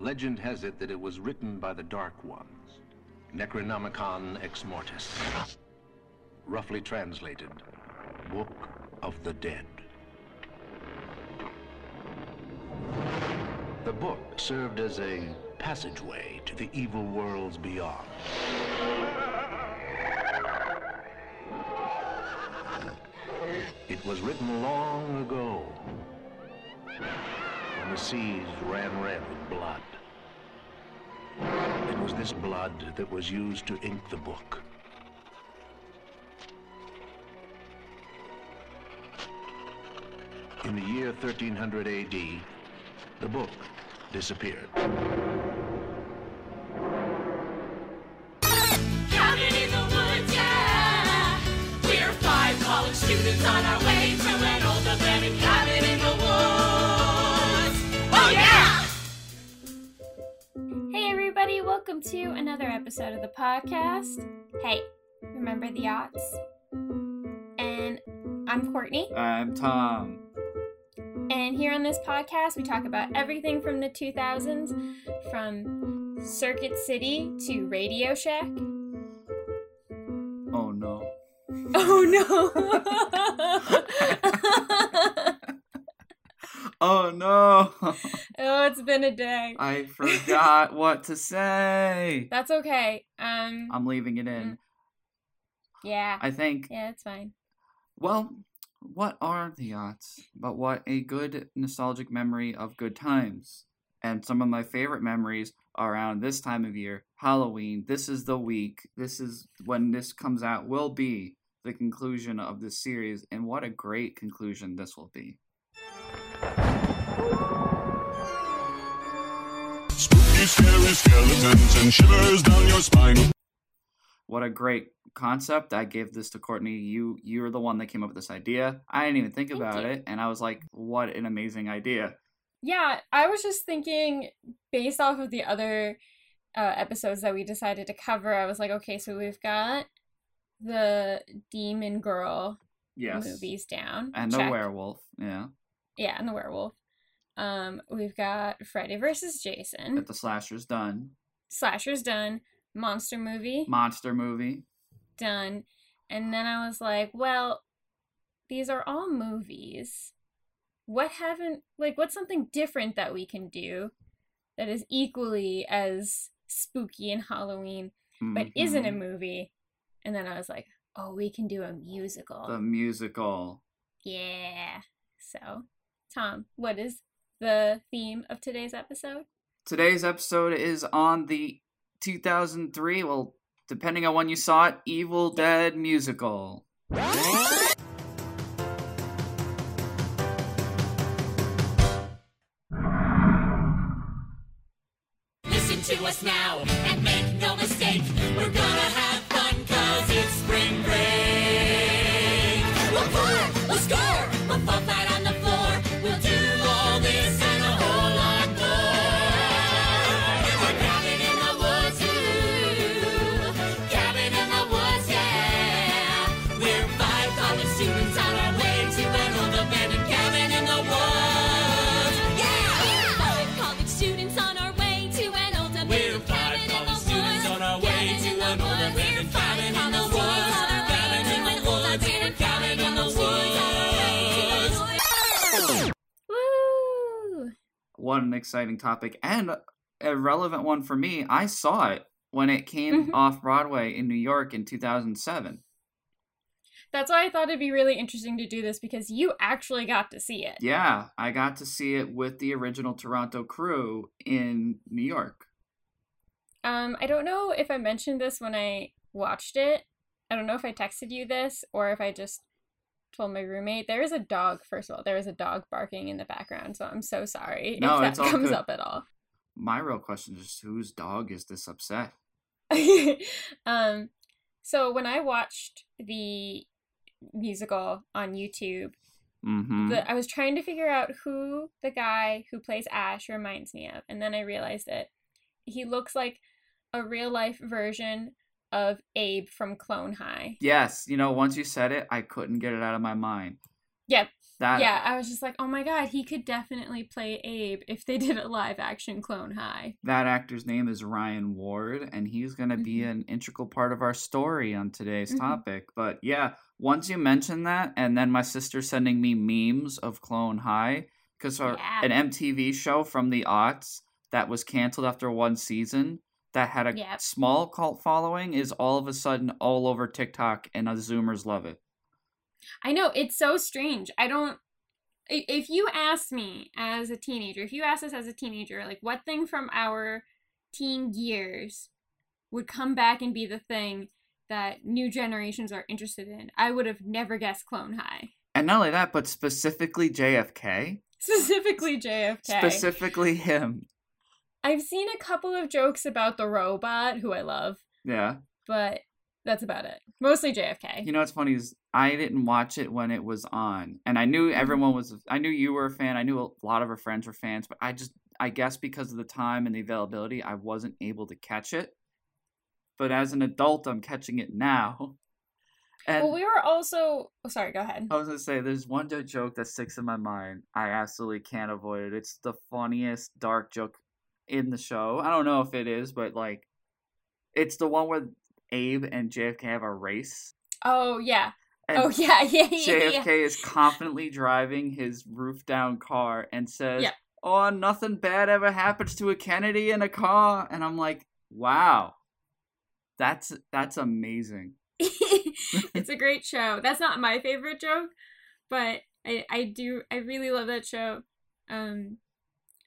Legend has it that it was written by the Dark Ones, Necronomicon Ex Mortis. Roughly translated, Book of the Dead. The book served as a passageway to the evil worlds beyond. It was written long ago when the seas ran red with blood. Was this blood that was used to ink the book. In the year 1300 AD, the book disappeared. Episode of the podcast. Hey, remember the yachts? And I'm Courtney, I'm Tom. and here on this podcast, we talk about everything from the 2000s, from Circuit City to Radio Shack. Oh no. Oh no! Oh no. oh, it's been a day. I forgot what to say. That's okay. Um, I'm leaving it in. yeah, I think, yeah, it's fine. well, what are the odds? But what a good nostalgic memory of good times. And some of my favorite memories are around this time of year, Halloween. This is the week. This is when this comes out, will be the conclusion of this series. And what a great conclusion this will be. Spooky, scary skeletons and shivers down your spine. What a great concept. I gave this to Courtney. You you're the one that came up with this idea. I didn't even think Thank about you. it and I was like, what an amazing idea. Yeah, I was just thinking based off of the other uh, episodes that we decided to cover, I was like, okay, so we've got the Demon Girl Yes. movies down. And the werewolf. Yeah. Yeah, and the werewolf. Um, we've got Freddy versus Jason. That the slasher's done. Slasher's done. Monster movie Monster movie. done. And then I was like, well, these are all movies. What haven't like what's something different that we can do that is equally as spooky and Halloween but isn't a movie? And then I was like, oh, we can do a musical. the musical. yeah. So, Tom, what is the theme of today's episode? Today's episode is on the 2003, well, depending on when you saw it, Evil Dead musical. Listen to us now What an exciting topic and a relevant one for me. I saw it when it came Mhm. off Broadway in New York in 2007. That's why I thought it'd be really interesting to do this because you actually got to see it. Yeah, I got to see it with the original Toronto crew in New York. Um, I don't know if I mentioned this when I watched it. I don't know if I texted you this or if I just told my roommate. There is a dog, first of all, there is a dog barking in the background, so I'm so sorry No, if that comes good. up at all. My real question is whose dog is this upset? um, so when I watched the musical on YouTube, Mm-hmm. the, I was trying to figure out who the guy who plays Ash reminds me of, and then I realized that he looks like a real life version of Abe from Clone High. Yes, you know, once you said it, I couldn't get it out of my mind. Yep. That yeah, I was just like, oh my god, he could definitely play Abe if they did a live action Clone High. that actor's name is Ryan Ward, and he's going to be Mhm. an integral part of our story on today's Mhm. topic. But yeah, once you mentioned that, and then my sister sending me memes of Clone High, because Yeah. an MTV show from the aughts that was canceled after one season that had a Yep. small cult following is all of a sudden all over TikTok, and Zoomers love it. I know it's so strange. I don't. If you asked me as a teenager, if you asked us as a teenager, like what thing from our teen years would come back and be the thing that new generations are interested in, I would have never guessed Clone High. And not only that, but specifically JFK, Specifically JFK. specifically him. I've seen a couple of jokes about the robot, who I love, Yeah. but that's about it. Mostly JFK. You know what's funny is I didn't watch it when it was on, and I knew mm-hmm. everyone was. I knew you were a fan. I knew a lot of her friends were fans, but I just, I guess, because of the time and the availability, I wasn't able to catch it. But as an adult, I'm catching it now. And well, we were also. Oh, sorry, go ahead. I was gonna say, there's one joke that sticks in my mind. I absolutely can't avoid it. It's the funniest dark joke in the show. I don't know if it is, but like, it's the one where Abe and JFK have a race. Oh, yeah. And oh, yeah, yeah, yeah. yeah. JFK is confidently driving his roof down car and says, Yep. "Oh, nothing bad ever happens to a Kennedy in a car." And I'm like, "Wow, that's that's amazing." it's a great show. That's not my favorite joke, but I I do I really love that show. Um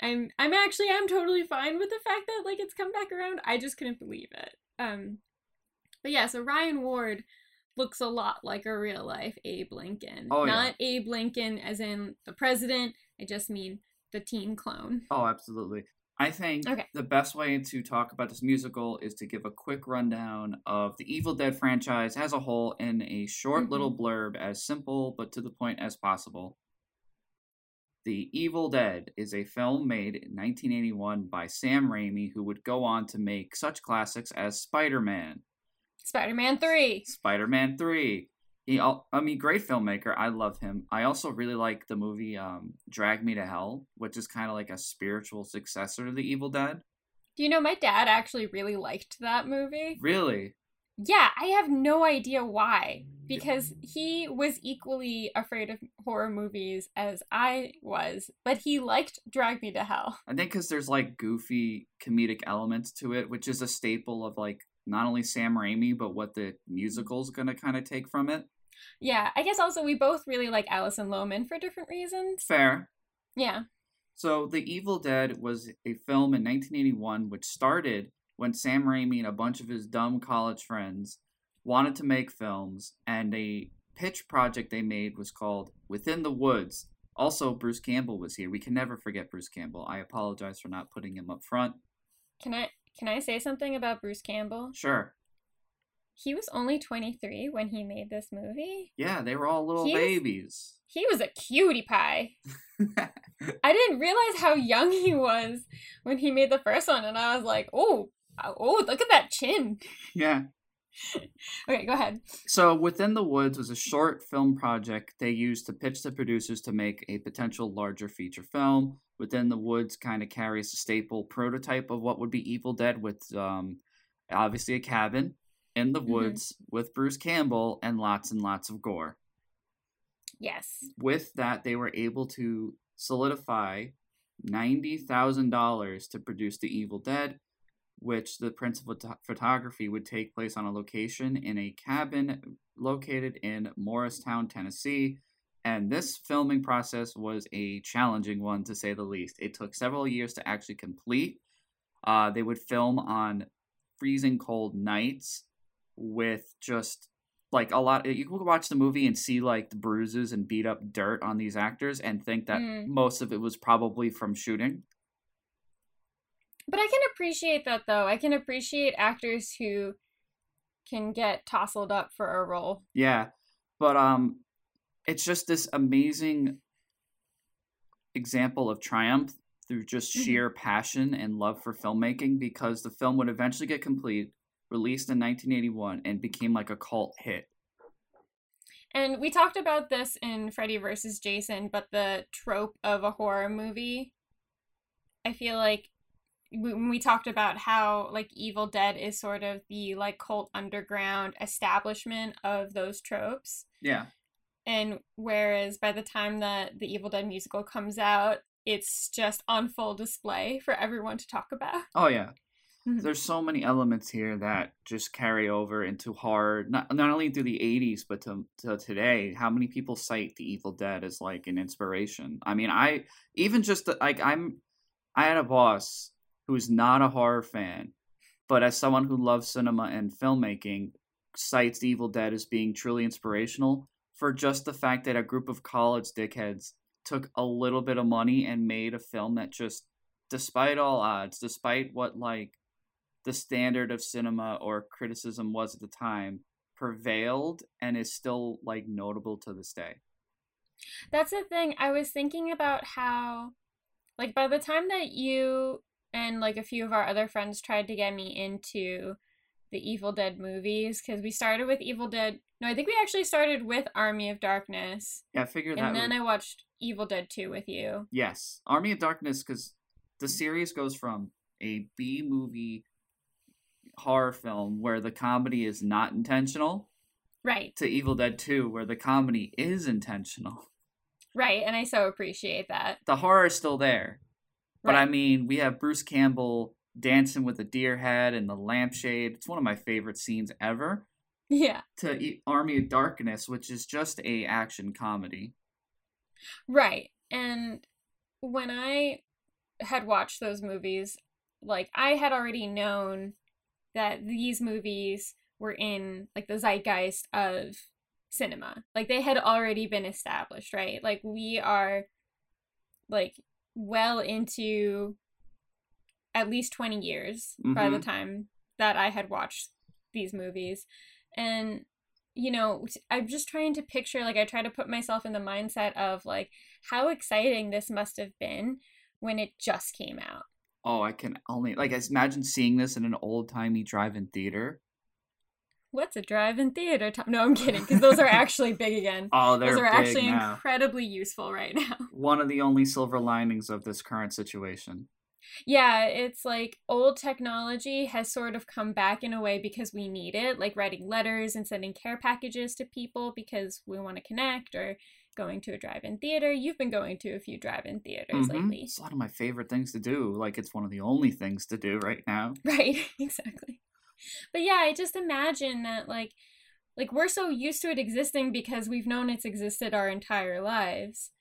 I'm I'm actually I'm totally fine with the fact that like it's come back around. I just couldn't believe it. Um but yeah, so Ryan Ward looks a lot like a real life Abe Lincoln. Oh, yeah. Not Abe Lincoln as in the president. I just mean the teen clone. Oh, absolutely. I think Okay. the best way to talk about this musical is to give a quick rundown of the Evil Dead franchise as a whole in a short Mhm. little blurb as simple but to the point as possible. The Evil Dead is a film made in 1981 by Sam Raimi, who would go on to make such classics as Spider Man, Spider-Man 3. Spider Man 3. He, I mean, great filmmaker. I love him. I also really like the movie um, Drag Me to Hell, which is kind of like a spiritual successor to The Evil Dead. Do you know my dad actually really liked that movie? Really? Yeah, I have no idea why. Because he was equally afraid of horror movies as I was, but he liked Drag Me to Hell. I think because there's like goofy comedic elements to it, which is a staple of like not only Sam Raimi, but what the mm-hmm. musical's gonna kind of take from it. Yeah, I guess also we both really like Alison Lohman for different reasons. Fair. Yeah. So, The Evil Dead was a film in 1981 which started when Sam Raimi and a bunch of his dumb college friends wanted to make films, and a pitch project they made was called Within the Woods. Also, Bruce Campbell was here. We can never forget Bruce Campbell. I apologize for not putting him up front. Can I can I say something about Bruce Campbell? Sure. He was only 23 when he made this movie. Yeah, they were all little babies. He was a cutie pie. I didn't realize how young he was when he made the first one, and I was like, oh, oh, look at that chin. yeah. Okay, go ahead. So, Within the Woods was a short film project they used to pitch the producers to make a potential larger feature film. Within the Woods kind of carries a staple prototype of what would be Evil Dead, with um, obviously a cabin in the Mhm. woods with Bruce Campbell and lots and lots of gore. Yes. With that, they were able to solidify $90,000 to produce The Evil Dead, which the principal photo- photography would take place on a location in a cabin located in Morristown, Tennessee. And this filming process was a challenging one to say the least. It took several years to actually complete. Uh, they would film on freezing cold nights with just like a lot you could watch the movie and see like the bruises and beat up dirt on these actors and think that Mm. most of it was probably from shooting But I can appreciate that though. I can appreciate actors who can get tousled up for a role. yeah but um it's just this amazing example of triumph through just Mhm. sheer passion and love for filmmaking because the film would eventually get complete released in 1981 and became like a cult hit And we talked about this in Freddy vs. Jason, but the trope of a horror movie, I feel like when we talked about how like Evil Dead is sort of the like cult underground establishment of those tropes. Yeah. And whereas by the time that the Evil Dead musical comes out, it's just on full display for everyone to talk about. Oh yeah. Mhm. There's so many elements here that just carry over into horror, not not only through the '80s but to, to today. How many people cite The Evil Dead as like an inspiration? I mean, I even just the- like I'm, I had a boss who's not a horror fan, but as someone who loves cinema and filmmaking, cites Evil Dead as being truly inspirational for just the fact that a group of college dickheads took a little bit of money and made a film that just despite all odds despite what like the standard of cinema or criticism was at the time prevailed and is still like notable to this day That's the thing. I was thinking about how, like, by the time that you and like a few of our other friends tried to get me into the Evil Dead movies, because we started with Evil Dead. No, I think we actually started with Army of Darkness, yeah i figured that and then would- I watched Evil Dead 2 with you. yes army of darkness because the series goes from a b movie horror film where the comedy is not intentional Right, to evil dead 2 where the comedy is intentional right, and I so appreciate that. the horror is still there But I mean, we have Bruce Campbell dancing with the deer head and the lampshade. It's one of my favorite scenes ever. Yeah, To Army of Darkness, which is just a action comedy. right. And when I had watched those movies, like I had already known that these movies were in like the zeitgeist of cinema. Like they had already been established, right? Like we are like well into at least 20 years by the Mhm. time that I had watched these movies. And you know, I'm just trying to picture like I try to put myself in the mindset of like how exciting this must have been when it just came out. Oh, I can only like I imagine seeing this in an old timey drive-in theater. What's a drive-in theater time? No, I'm kidding, because those are actually big again. Oh, they're those are actually now. incredibly useful right now. One of the only silver linings of this current situation. Yeah, it's like old technology has sort of come back in a way because we need it, like writing letters and sending care packages to people because we want to connect or going to a drive-in theater. You've been going to a few drive-in theaters Mhm. lately. It's a lot of my favorite things to do. Like it's one of the only things to do right now. Right, exactly. But yeah, I just imagine that like like we're so used to it existing because we've known it's existed our entire lives.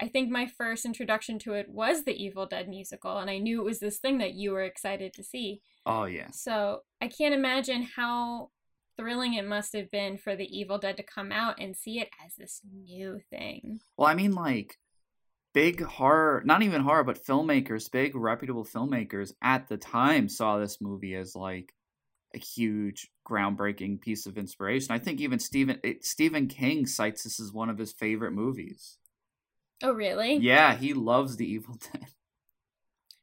I think my first introduction to it was the Evil Dead musical and I knew it was this thing that you were excited to see. Oh yeah. So, I can't imagine how thrilling it must have been for the Evil Dead to come out and see it as this new thing. Well, I mean, like, big horror, not even horror, but filmmakers, big reputable filmmakers at the time saw this movie as like a huge, groundbreaking piece of inspiration. I think even Stephen it, Stephen King cites this as one of his favorite movies. Oh, really? Yeah, he loves The Evil Dead.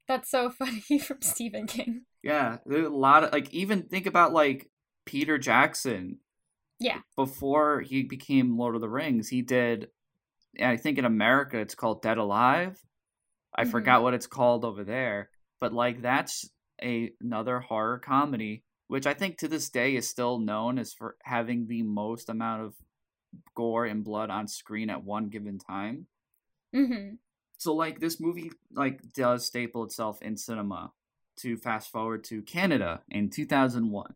That's so funny from Stephen King. Yeah, there's a lot of like even think about like Peter Jackson. Yeah. Before he became Lord of the Rings, he did I think in America it's called Dead Alive. I Mhm. forgot what it's called over there, but like that's a another horror comedy which I think to this day is still known as for having the most amount of gore and blood on screen at one given time. Mhm. So like this movie like does staple itself in cinema. To fast forward to Canada in 2001.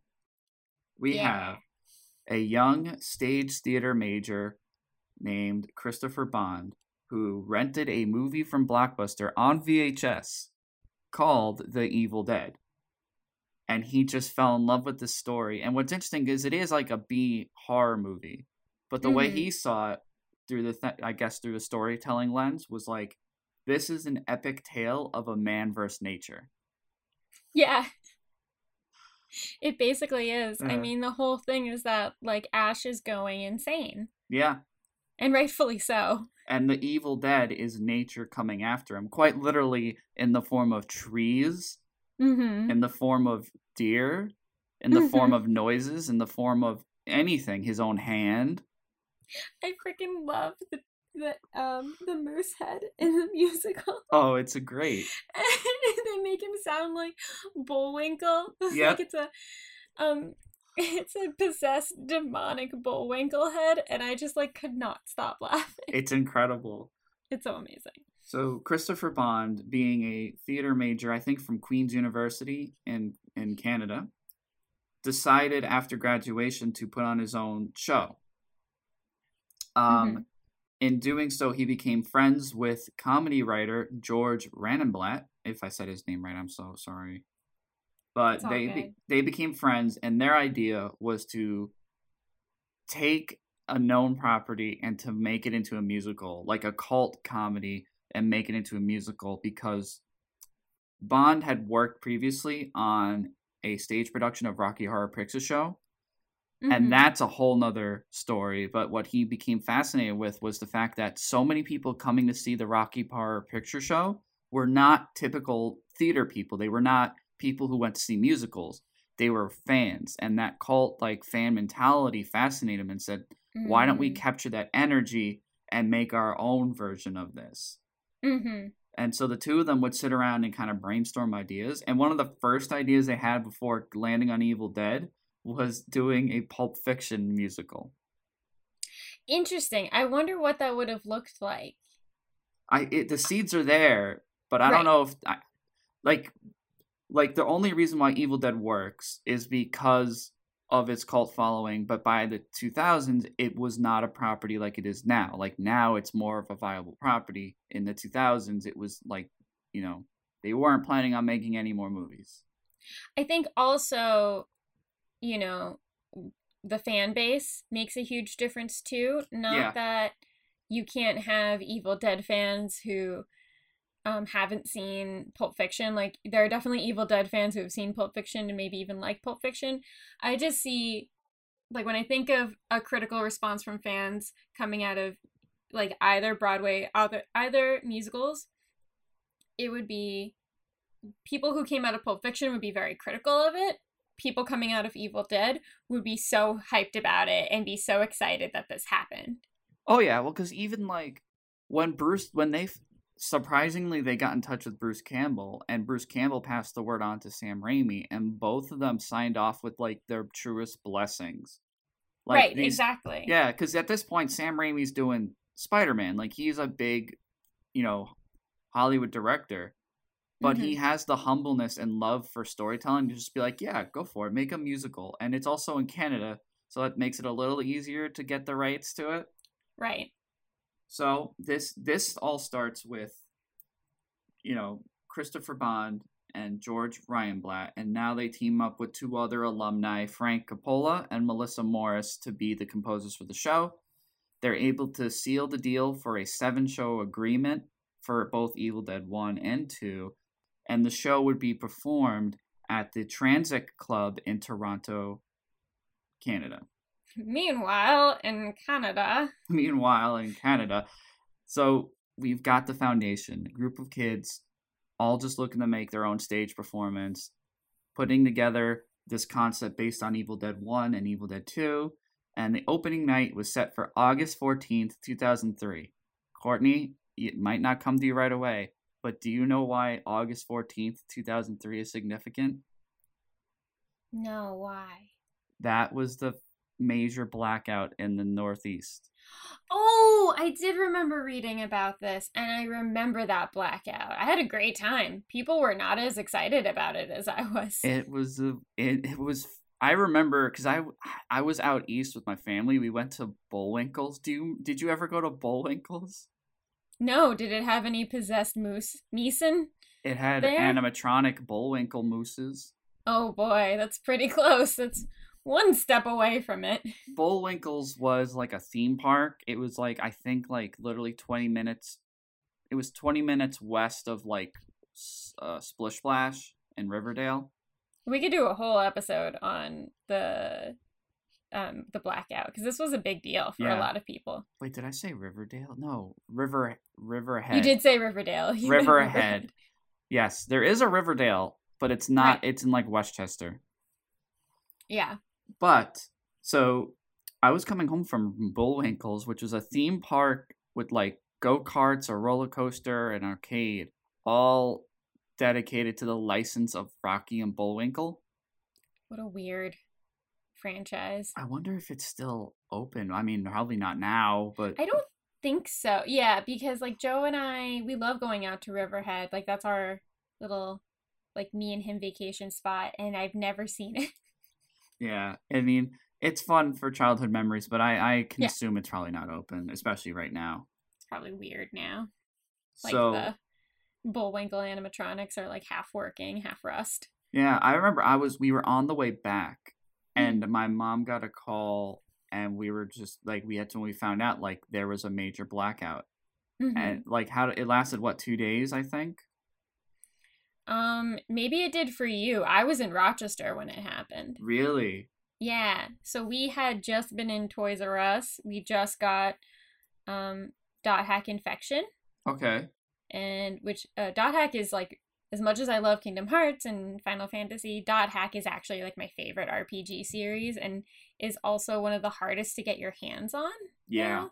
We Yeah. have a young stage theater major named Christopher Bond who rented a movie from Blockbuster on VHS called The Evil Dead. And he just fell in love with this story. And what's interesting is it is like a B horror movie. But the way Mhm. he saw it through the th- I guess through the storytelling lens was like this is an epic tale of a man versus nature. Yeah. It basically is. I Uh-huh. mean, the whole thing is that like Ash is going insane, Yeah. and rightfully so. And the evil dead is nature coming after him, quite literally in the form of trees, Mhm. in the form of deer, in the form of noises, in the form of anything, his own hand. I freaking love the the um the moose head in the musical. Oh, it's a great. they make him sound like Bullwinkle. Yep. like it's a um it's a possessed demonic Bullwinkle head and I just like could not stop laughing. It's incredible. It's so amazing. So Christopher Bond, being a theater major, I think from Queen's University in in Canada, decided after graduation to put on his own show. Um, in doing so, he became friends with comedy writer George Reinblatt. If I said his name right, I'm so sorry. But they good. they became friends, and their idea was to take a known property and to make it into a musical, like a cult comedy, and make it into a musical because Bond had worked previously on a stage production of Rocky Horror Picture Show, Mhm. and that's a whole nother story. But what he became fascinated with was the fact that so many people coming to see the Rocky Horror Picture Show were not typical theater people. They were not people who went to see musicals. They were fans, and that cult like fan mentality fascinated him and said, "Why don't we Mm. capture that energy and make our own version of this?" Mhm. And so the two of them would sit around and kind of brainstorm ideas. And one of the first ideas they had before landing on Evil Dead was doing a Pulp Fiction musical. Interesting. I wonder what that would have looked like. I it, the seeds are there, but I Right. don't know if I, like like the only reason why Evil Dead works is because of its cult following, but by the 2000s it was not a property like it is now. Like now it's more of a viable property. In the 2000s it was like, you know, they weren't planning on making any more movies. I think also, you know, the fan base makes a huge difference too. Not Yeah. that you can't have Evil Dead fans who um, haven't seen Pulp Fiction. Like, there are definitely Evil Dead fans who have seen Pulp Fiction and maybe even like Pulp Fiction. I just see, like, when I think of a critical response from fans coming out of like either Broadway, either either musicals, it would be people who came out of Pulp Fiction would be very critical of it. People coming out of Evil Dead would be so hyped about it and be so excited that this happened. Oh yeah, well cuz even like when Bruce when they surprisingly they got in touch with Bruce Campbell and Bruce Campbell passed the word on to Sam Raimi and both of them signed off with like their truest blessings. right, these- exactly. Yeah, cuz at this point Sam Raimi's doing Spider-Man, like he's a big, you know, Hollywood director. But he mm-hmm. has the humbleness and love for storytelling to just be like, yeah, go for it, make a musical. And it's also in Canada, so it makes it a little easier to get the rights to it. Right. So this this all starts with, you know, Christopher Bond and George Reinblatt, and now they team up with two other alumni, Frank Cipolla and Melissa Morris, to be the composers for the show. They're able to seal the deal for a seven-show agreement for both Evil Dead One and Two, and the show would be performed at the Tranzac Club in Toronto, Canada. Meanwhile, in Canada, meanwhile in Canada. So we've got the foundation, a group of kids, all just looking to make their own stage performance, putting together this concept based on Evil Dead 1 and Evil Dead 2. And the opening night was set for August 14th, 2003. Courtney, it might not come to you right away, but do you know why August 14th, 2003 is significant? no, why? That was the major blackout in the Northeast. Oh, I did remember reading about this, and I remember that blackout. I had a great time. People were not as excited about it as I was. It was a, it, it was I remember because I I was out east with my family. We went to Bullwinkles. Do you did you ever go to Bullwinkles? no, did it have any possessed moose? Meeson? It had There? animatronic Bullwinkle mooses. Oh boy, that's pretty close. That's one step away from it. Bullwinkles was like a theme park. It was like I think like literally twenty minutes. It was twenty minutes west of like uh, Splish Splash in Riverdale. We could do a whole episode on the um the blackout because this was a big deal for Yeah. a lot of people. Wait, did I say Riverdale? No, River Riverhead. You did say Riverdale. You Riverhead. Yes, there is a Riverdale, but it's not. Right. It's in like Westchester. Yeah. But so I was coming home from Bullwinkles, which was a theme park with like go karts, a roller coaster, an arcade, all dedicated to the license of Rocky and Bullwinkle. What a weird franchise. I wonder if it's still open. I mean, probably not now, but I don't think so. Yeah, because like Joe and I, we love going out to Riverhead. Like that's our little like me and him vacation spot and I've never seen it. Yeah. I mean, it's fun for childhood memories, but I I can Yeah. assume it's probably not open, especially right now. It's probably weird now. Like so the Bullwinkle animatronics are like half working, half rust. Yeah, I remember I was we were on the way back Mm-hmm. and my mom got a call and we were just like we had to when we found out like there was a major blackout. Mhm. And like how it lasted what 2 days, I think. Um, maybe it did for you. I was in Rochester when it happened. Really? Yeah. So we had just been in Toys R Us. We just got um dot hack infection Okay. and which uh, dot hack is like as much as I love Kingdom Hearts and Final Fantasy, dot hack is actually like my favorite RPG series and is also one of the hardest to get your hands on. Yeah. now.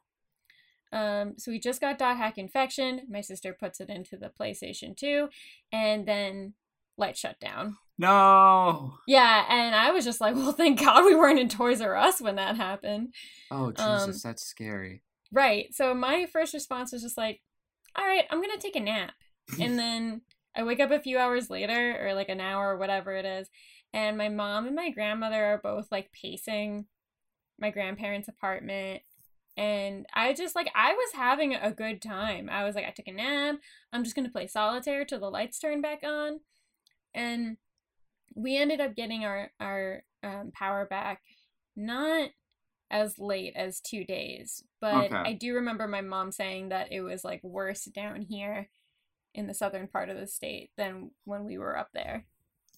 Um, so we just got dot hack infection. My sister puts it into the PlayStation 2, and then light shut down. No. Yeah, and I was just like, well, thank God we weren't in Toys R Us when that happened. Oh Um, Jesus, that's scary. Right. So my first response was just like, all right, I'm going to take a nap. and then I wake up a few hours later, or like an hour, or whatever it is, and my mom and my grandmother are both like pacing my grandparents' apartment. And I just like, I was having a good time. I was like, I took a nap. I'm just going to play solitaire till the lights turn back on. And we ended up getting our, our um, power back not as late as two days. But Okay. I do remember my mom saying that it was like worse down here in the southern part of the state than when we were up there.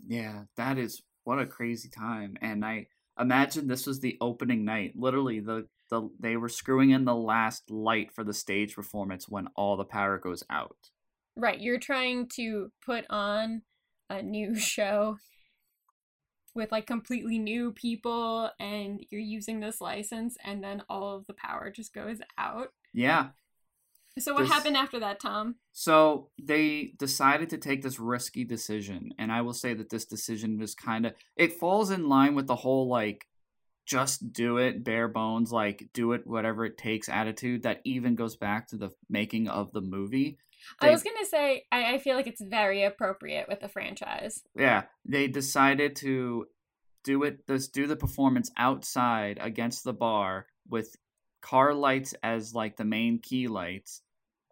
Yeah, that is what a crazy time. And I imagine this was the opening night. Literally, the the they were screwing in the last light for the stage performance when all the power goes out. Right, you're trying to put on a new show with like completely new people and you're using this license and then all of the power just goes out. Yeah. So what happened after that, Tom? So they decided to take this risky decision, and I will say that this decision was kind of it falls in line with the whole like just do it, bare bones, like do it whatever it takes attitude that even goes back to the making of the movie. I was gonna say I, I feel like it's very appropriate with the franchise. yeah, they decided to do it this do the performance outside against the bar with car lights as like the main key lights.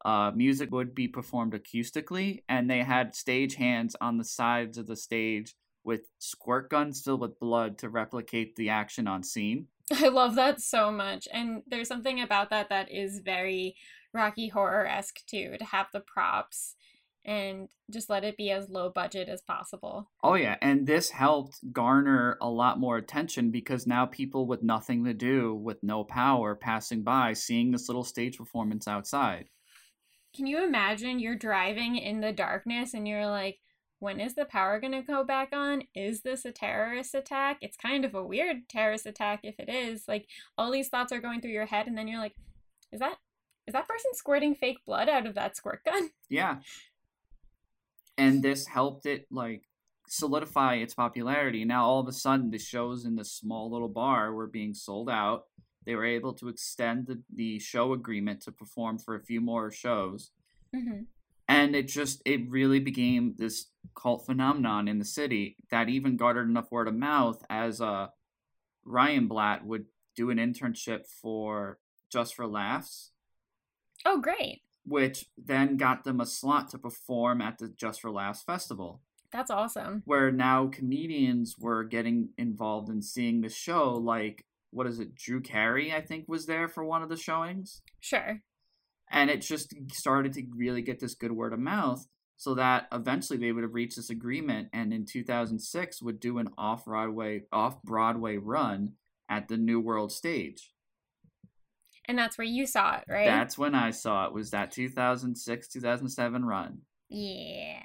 Uh, music would be performed acoustically, and they had stage hands on the sides of the stage with squirt guns filled with blood to replicate the action on scene. I love that so much. And there's something about that that is very Rocky Horror esque too, to have the props and just let it be as low budget as possible. Oh yeah, and this helped garner a lot more attention because now people with nothing to do, with no power, passing by, seeing this little stage performance outside. Can you imagine you're driving in the darkness and you're like, when is the power going to go back on? Is this a terrorist attack? It's kind of a weird terrorist attack if it is. Like all these thoughts are going through your head and then you're like, is that is that person squirting fake blood out of that squirt gun? Yeah. And this helped it like solidify its popularity. Now all of a sudden the shows in this small little bar were being sold out. They were able to extend the, the show agreement to perform for a few more shows. Mm-hmm. And it just it really became this cult phenomenon in the city that even garnered enough word of mouth as uh Reinblatt would do an internship for Just for Laughs Oh, great. which then got them a slot to perform at the Just for Laughs festival, That's awesome. where now comedians were getting involved in seeing the show. Like, what is it? Drew Carey, I think, was there for one of the showings. Sure. And it just started to really get this good word of mouth so that eventually they would have reached this agreement and in 2006 would do an off Broadway off Broadway run at the New World stage. And that's where you saw it, right? That's when I saw it was that 2006 2007 run. Yeah.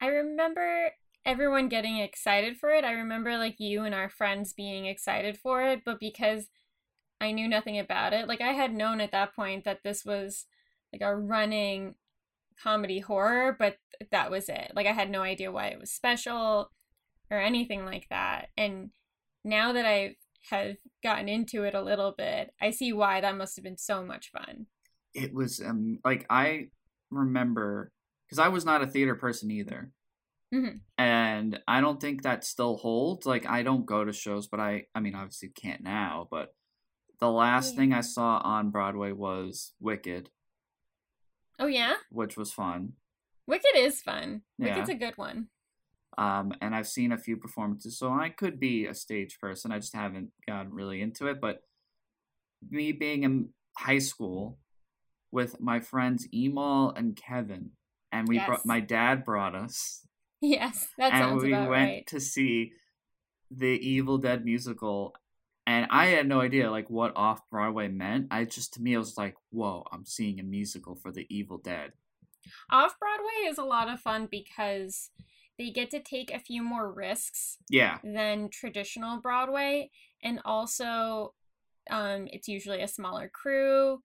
I remember everyone getting excited for it. I remember like you and our friends being excited for it, but because I knew nothing about it. Like I had known at that point that this was like a running comedy horror, but that was it. Like I had no idea why it was special or anything like that. And now that I have gotten into it a little bit, I see why that must have been so much fun. It was um like I remember because I was not a theater person either. Mhm. And I don't think that still holds. Like I don't go to shows, but I I mean obviously can't now, but the last thing I saw on Broadway was Wicked, Oh yeah, which was fun. Wicked is fun. Yeah. Wicked's a good one. Um, and I've seen a few performances, so I could be a stage person. I just haven't gotten really into it. But me being in high school with my friends Emal and Kevin, and we brought my dad brought us, Yes, that and sounds we about went right. to see the Evil Dead musical. And I had no idea like what off Broadway meant. I just to me it was like, whoa, I'm seeing a musical for the Evil Dead. Off Broadway is a lot of fun because they get to take a few more risks Yeah, than traditional Broadway, and also um, it's usually a smaller crew,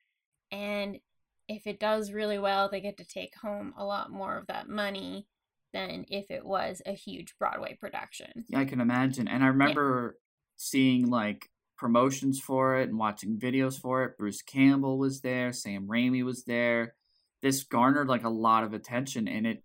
and if it does really well, they get to take home a lot more of that money than if it was a huge Broadway production. Yeah, I can imagine. And I remember seeing like promotions for it and watching videos for it. Bruce Campbell was there, Sam Raimi was there. This garnered like a lot of attention and it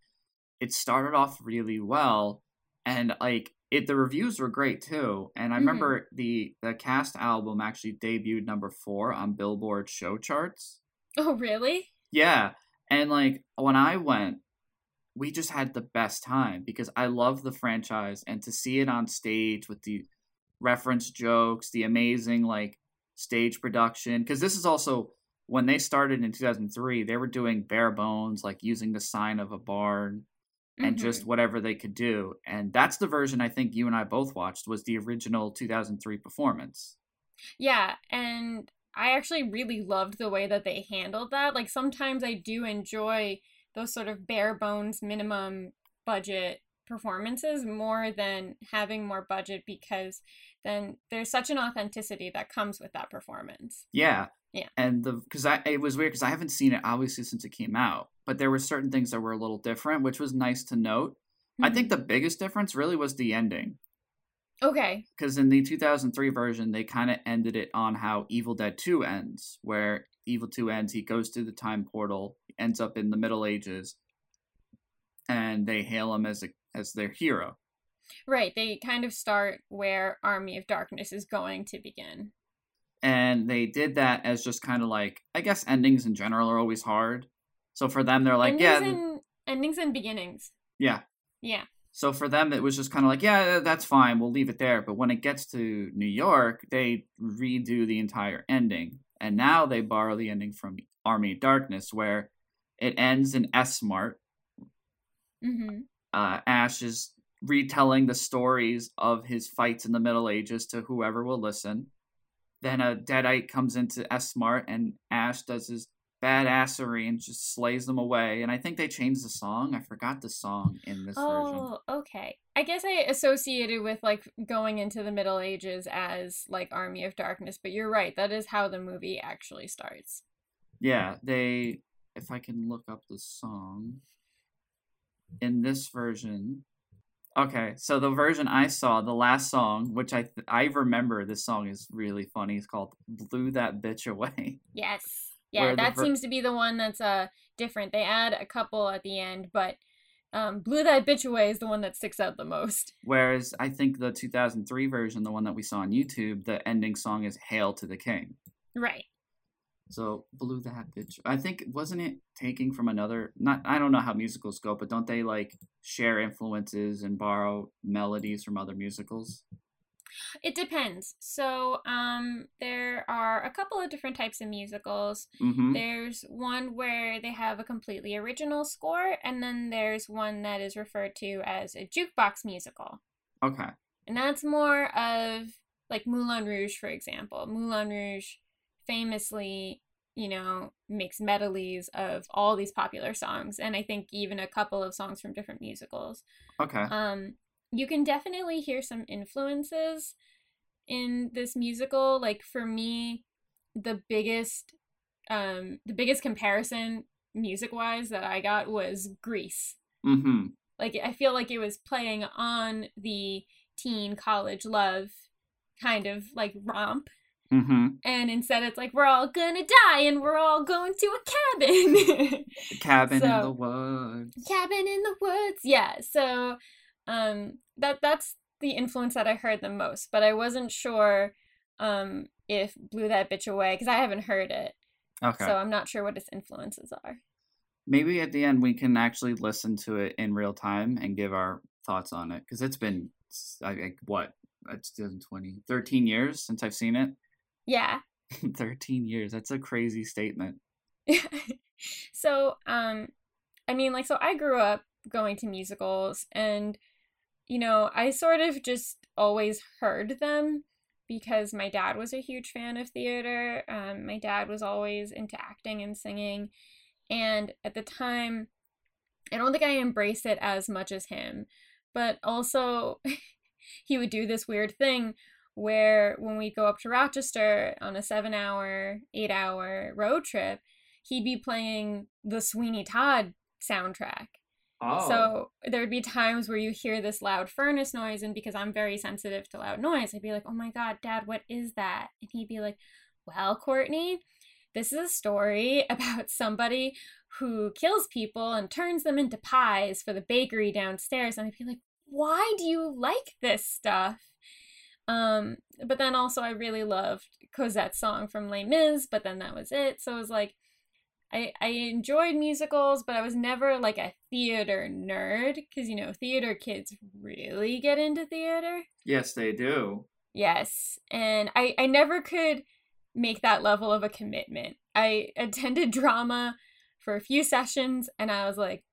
it started off really well and like it the reviews were great too. And I Mhm. remember the the cast album actually debuted number 4 on Billboard show charts. Oh, really? Yeah. And like when I went, we just had the best time because I love the franchise and to see it on stage with the reference jokes, the amazing like stage production. Because this is also when they started in 2003, they were doing bare bones, like using the sign of a barn and Mhm. just whatever they could do. And that's the version I think you and I both watched was the original 2003 performance. Yeah, and I actually really loved the way that they handled that. Like sometimes I do enjoy those sort of bare bones minimum budget performances more than having more budget because then there's such an authenticity that comes with that performance. Yeah. Yeah. And the because I it was weird because I haven't seen it obviously since it came out, but there were certain things that were a little different, which was nice to note. I think mm-hmm. the biggest difference really was the ending Okay. because in the 2003 version they kind of ended it on how Evil Dead 2 ends, where Evil 2 ends, he goes through the time portal, ends up in the Middle Ages, and they hail him as a as their hero. Right, they kind of start where Army of Darkness is going to begin. and they did that as just kind of like I guess endings in general are always hard. So for them, they're like, endings yeah, and endings and beginnings. yeah. Yeah. So for them, it was just kind of like, yeah, that's fine, we'll leave it there. But when it gets to New York, they redo the entire ending, and now they borrow the ending from Army of Darkness, where it ends in S Mart. Mm-hmm. Uh, Ash is retelling the stories of his fights in the Middle Ages to whoever will listen. Then a Deadite comes into S Mart, and Ash does his badassery and just slays them away. And I think they changed the song. I forgot the song in this version. Oh, okay. I guess I associated with like going into the Middle Ages as like Army of Darkness, but you're right. That is how the movie actually starts. Yeah, they. If I can look up the song. In this version. Okay, so the version I saw, the last song, which I th- I remember, this song is really funny. It's called "Blew That Bitch Away." Yes. Yeah, that ver- seems to be the one that's uh different. They add a couple at the end, but um Blew That Bitch Away is the one that sticks out the most. Whereas I think the 2003 version, the one that we saw on YouTube, the ending song is "Hail to the King." Right. So blew that bitch. I think wasn't it taking from another? Not I don't know how musicals go, but don't they like share influences and borrow melodies from other musicals? It depends. So, um there are a couple of different types of musicals. Mm-hmm. There's one where they have a completely original score, and then there's one that is referred to as a jukebox musical. Okay. And that's more of like Moulin Rouge, for example. Moulin Rouge famously, you know, makes medleys of all these popular songs, and I think even a couple of songs from different musicals. Okay. Um, you can definitely hear some influences in this musical. Like for me, the biggest um the biggest comparison music wise that I got was Grease. Mm-hmm. Like I feel like it was playing on the teen college love kind of like romp Mm-hmm. and instead it's like we're all gonna die and we're all going to a cabin Cabin in the woods. cabin in the woods yeah so um that that's the influence that i heard the most but i wasn't sure um if blew that bitch away because i haven't heard it Okay. so i'm not sure what its influences are Maybe at the end we can actually listen to it in real time and give our thoughts on it because it's been think what it's 2020 13 years since I've seen it. Yeah 13 years. That's a crazy statement. so um i mean like so i grew up going to musicals and you know i sort of just always heard them because my dad was a huge fan of theater um, my dad was always into acting and singing and at the time i don't think i embraced it as much as him but also he would do this weird thing where when we go up to rochester on a seven hour eight hour road trip he'd be playing the Sweeney Todd soundtrack. Oh. So there would be times where you hear this loud furnace noise, and because I'm very sensitive to loud noise, I'd be like, "Oh my god, Dad, what is that?" And he'd be like, "Well, Courtney, this is a story about somebody who kills people and turns them into pies for the bakery downstairs." And I'd be like, "Why do you like this stuff?" Um, but then also I really loved Cosette's song from Les Mis, but then that was it. So it was like I, I enjoyed musicals, but I was never like a theater nerd because you know theater kids really get into theater. yes, they do. Yes, and I I never could make that level of a commitment. I attended drama for a few sessions, and I was like,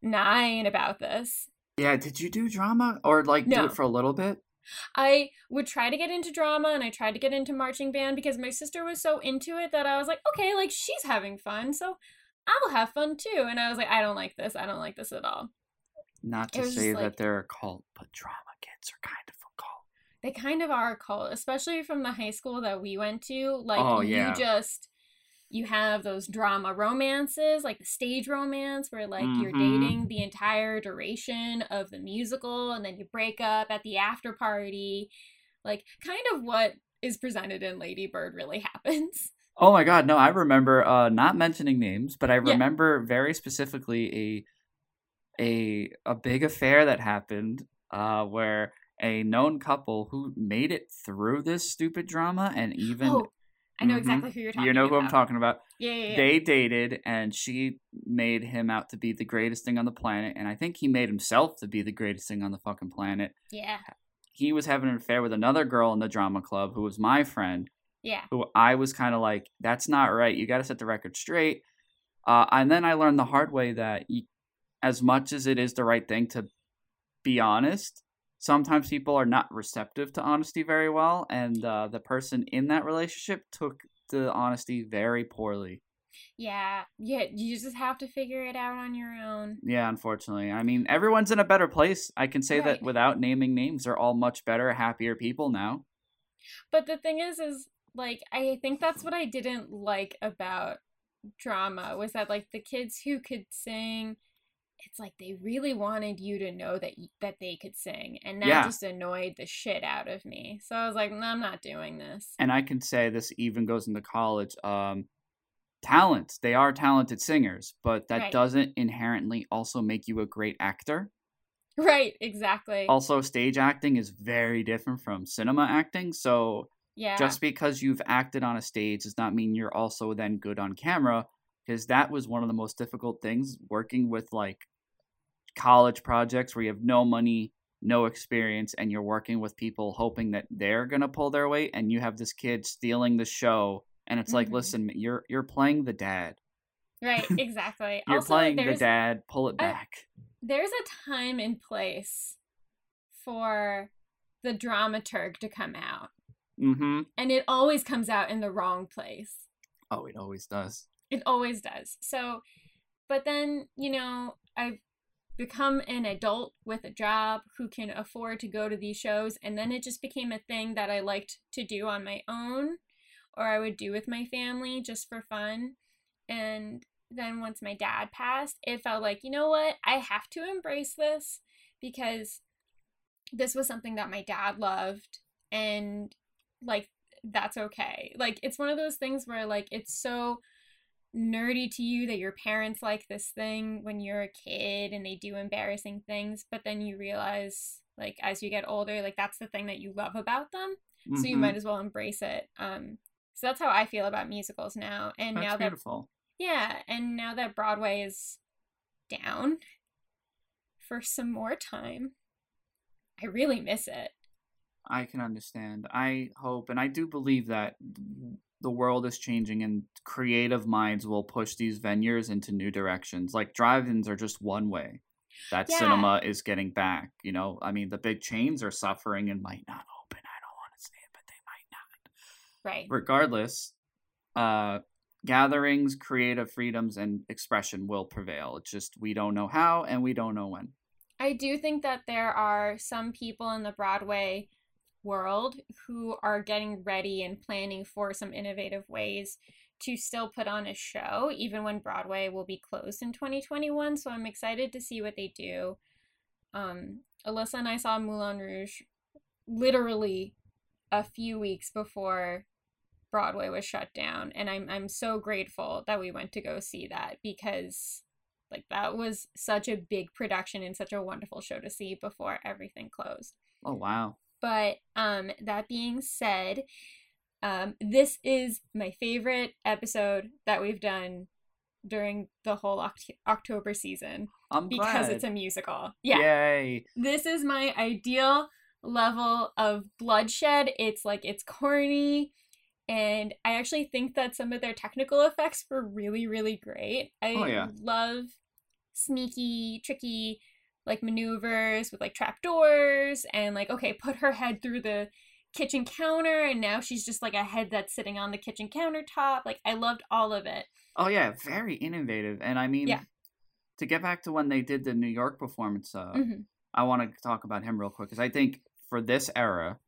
"Nah, I ain't about this." Yeah, did you do drama or like do it for a little bit? I would try to get into drama and I tried to get into marching band because my sister was so into it that I was like, okay, like she's having fun, so I'll have fun too. And I was like, I don't like this. I don't like this at all. Not to say like- that they're a cult, but drama kids are kind of a cult. They kind of are a cult, especially from the high school that we went to. Like, Oh, yeah. you just. You have those drama romances, like the stage romance, where like you're Mhm. dating the entire duration of the musical, and then you break up at the after party, like kind of what is presented in Lady Bird really happens. Oh my god, no, I remember uh not mentioning names, but I Yeah. remember very specifically a a a big affair that happened uh where a known couple who made it through this stupid drama and even Oh, I know Mhm. exactly who you're talking you know who about. I'm talking about. Yeah, yeah, yeah. They dated and she made him out to be the greatest thing on the planet and I think he made himself to be the greatest thing on the fucking planet. yeah, He was having an affair with another girl in the drama club who was my friend yeah. who I was kind of like, that's not right. You got to set the record straight. Uh, and then I learned the hard way that you, as much as it is the right thing to be honest, sometimes people are not receptive to honesty very well. And uh, the person in that relationship took the honesty very poorly. Yeah, yeah, you just have to figure it out on your own. Yeah, unfortunately. I mean, everyone's in a better place. I can say Right. that without naming names. They're all much better, happier people now. But the thing is, is like, I think that's what I didn't like about drama was that like the kids who could sing, it's like they really wanted you to know that that they could sing, and that Yeah. just annoyed the shit out of me. So I was like, "No, I'm not doing this. and I can say this even goes into college. Um, talent, they are talented singers, but that Right. doesn't inherently also make you a great actor. Right, exactly. Also, stage acting is very different from cinema acting. So, yeah, just because you've acted on a stage does not mean you're also then good on camera. Because that was one of the most difficult things working with like college projects where you have no money, no experience, and you're working with people hoping that they're gonna pull their weight, and you have this kid stealing the show, and it's like, Mhm. listen, you're you're playing the dad. right, exactly. You're also, playing the dad. Pull it back. there's a time and place for the dramaturg to come out. mm-hmm. And it always comes out in the wrong place. Oh, it always does. It always does. So, but then, you know, I've become an adult with a job who can afford to go to these shows. And then it just became a thing that I liked to do on my own or I would do with my family just for fun. And then once my dad passed, it felt like, you know what? I have to embrace this because this was something that my dad loved and like that's okay. Like it's one of those things where like it's so nerdy to you that your parents like this thing when you're a kid and they do embarrassing things, but then you realize like as you get older, like that's the thing that you love about them. So you might as well embrace it. Um so that's how I feel about musicals now. And That's now that beautiful. yeah, and now that Broadway is down for some more time, I really miss it. I can understand. I hope and I do believe that the world is changing and creative minds will push these venues into new directions. Like drive-ins are just one way that Yeah. cinema is getting back. You know, I mean, the big chains are suffering and might not open. I don't want to say it, but they might not. Right. Regardless, uh, gatherings, creative freedoms, and expression will prevail. It's just we don't know how and we don't know when. I do think that there are some people in the Broadway world who are getting ready and planning for some innovative ways to still put on a show, even when Broadway will be closed in 2021. So I'm excited to see what they do. Um, Alyssa and I saw Moulin Rouge literally a few weeks before Broadway was shut down, and I'm I'm so grateful that we went to go see that because like that was such a big production and such a wonderful show to see before everything closed. Oh wow. But um that being said, um this is my favorite episode that we've done during the whole Oct- October season I'm because glad. it's a musical. Yeah. Yay. This is my ideal level of bloodshed. It's like it's corny and I actually think that some of their technical effects were really really great. I Oh, yeah. love sneaky, tricky like maneuvers with like trapdoors and like okay, put her head through the kitchen counter and now she's just like a head that's sitting on the kitchen countertop. Like I loved all of it. Oh yeah, very innovative. And I mean, Yeah. to get back to when they did the New York performance, uh, Mhm. I want to talk about him real quick because I think for this era,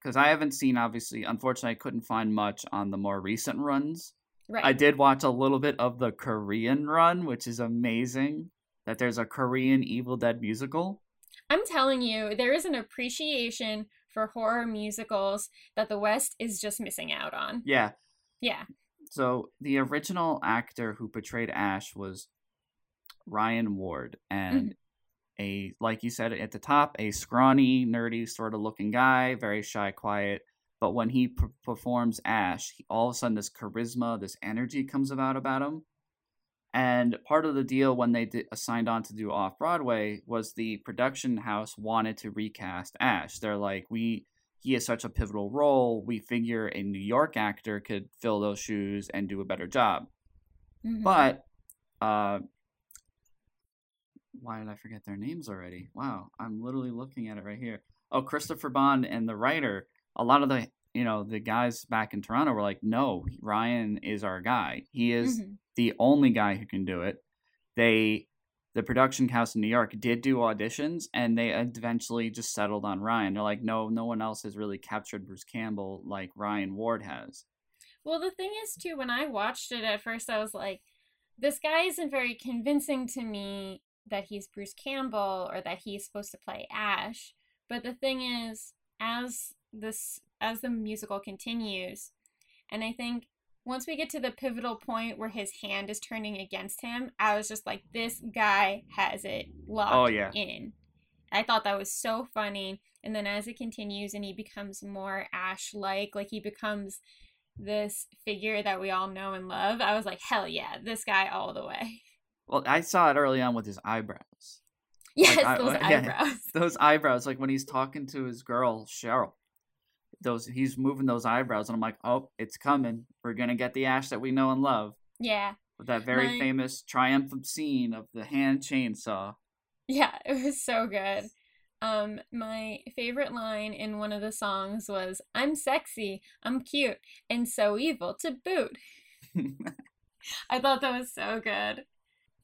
because I haven't seen obviously, unfortunately, I couldn't find much on the more recent runs. Right. I did watch a little bit of the Korean run, which is amazing. That there's a Korean Evil Dead musical. I'm telling you, there is an appreciation for horror musicals that the West is just missing out on. Yeah. Yeah. So the original actor who portrayed Ash was Ryan Ward, and mm-hmm. a like you said at the top, a scrawny, nerdy sort of looking guy, very shy, quiet. But when he p- performs Ash, he, all of a sudden this charisma, this energy comes about about him. And part of the deal when they did, signed on to do off Broadway was the production house wanted to recast Ash. They're like, we he has such a pivotal role. We figure a New York actor could fill those shoes and do a better job. Mhm. But uh why did I forget their names already? Wow, I'm literally looking at it right here. Oh, Christopher Bond and the writer. A lot of the you know the guys back in Toronto were like, "No, Ryan is our guy. He is Mhm. the only guy who can do it." They, the production house in New York, did do auditions, and they eventually just settled on Ryan. They're like, "No, no one else has really captured Bruce Campbell like Ryan Ward has." Well, the thing is, too, when I watched it at first, I was like, this guy isn't very convincing to me that he's Bruce Campbell or that he's supposed to play Ash. But the thing is, as this as the musical continues, and I think once we get to the pivotal point where his hand is turning against him, I was just like, this guy has it locked Oh, yeah. in. I thought that was so funny. And then as it continues and he becomes more Ash like, like he becomes this figure that we all know and love, I was like, hell yeah, this guy all the way. Well, I saw it early on with his eyebrows. Yes, I- those yeah. eyebrows. those eyebrows like when he's talking to his girl cheryl those he's moving those eyebrows and i'm like oh it's coming we're gonna get the ash that we know and love Yeah. with that very My- famous triumphant scene of the hand chainsaw Yeah, it was so good. Um, my favorite line in one of the songs was, I'm sexy, I'm cute, and so evil to boot. I thought that was so good.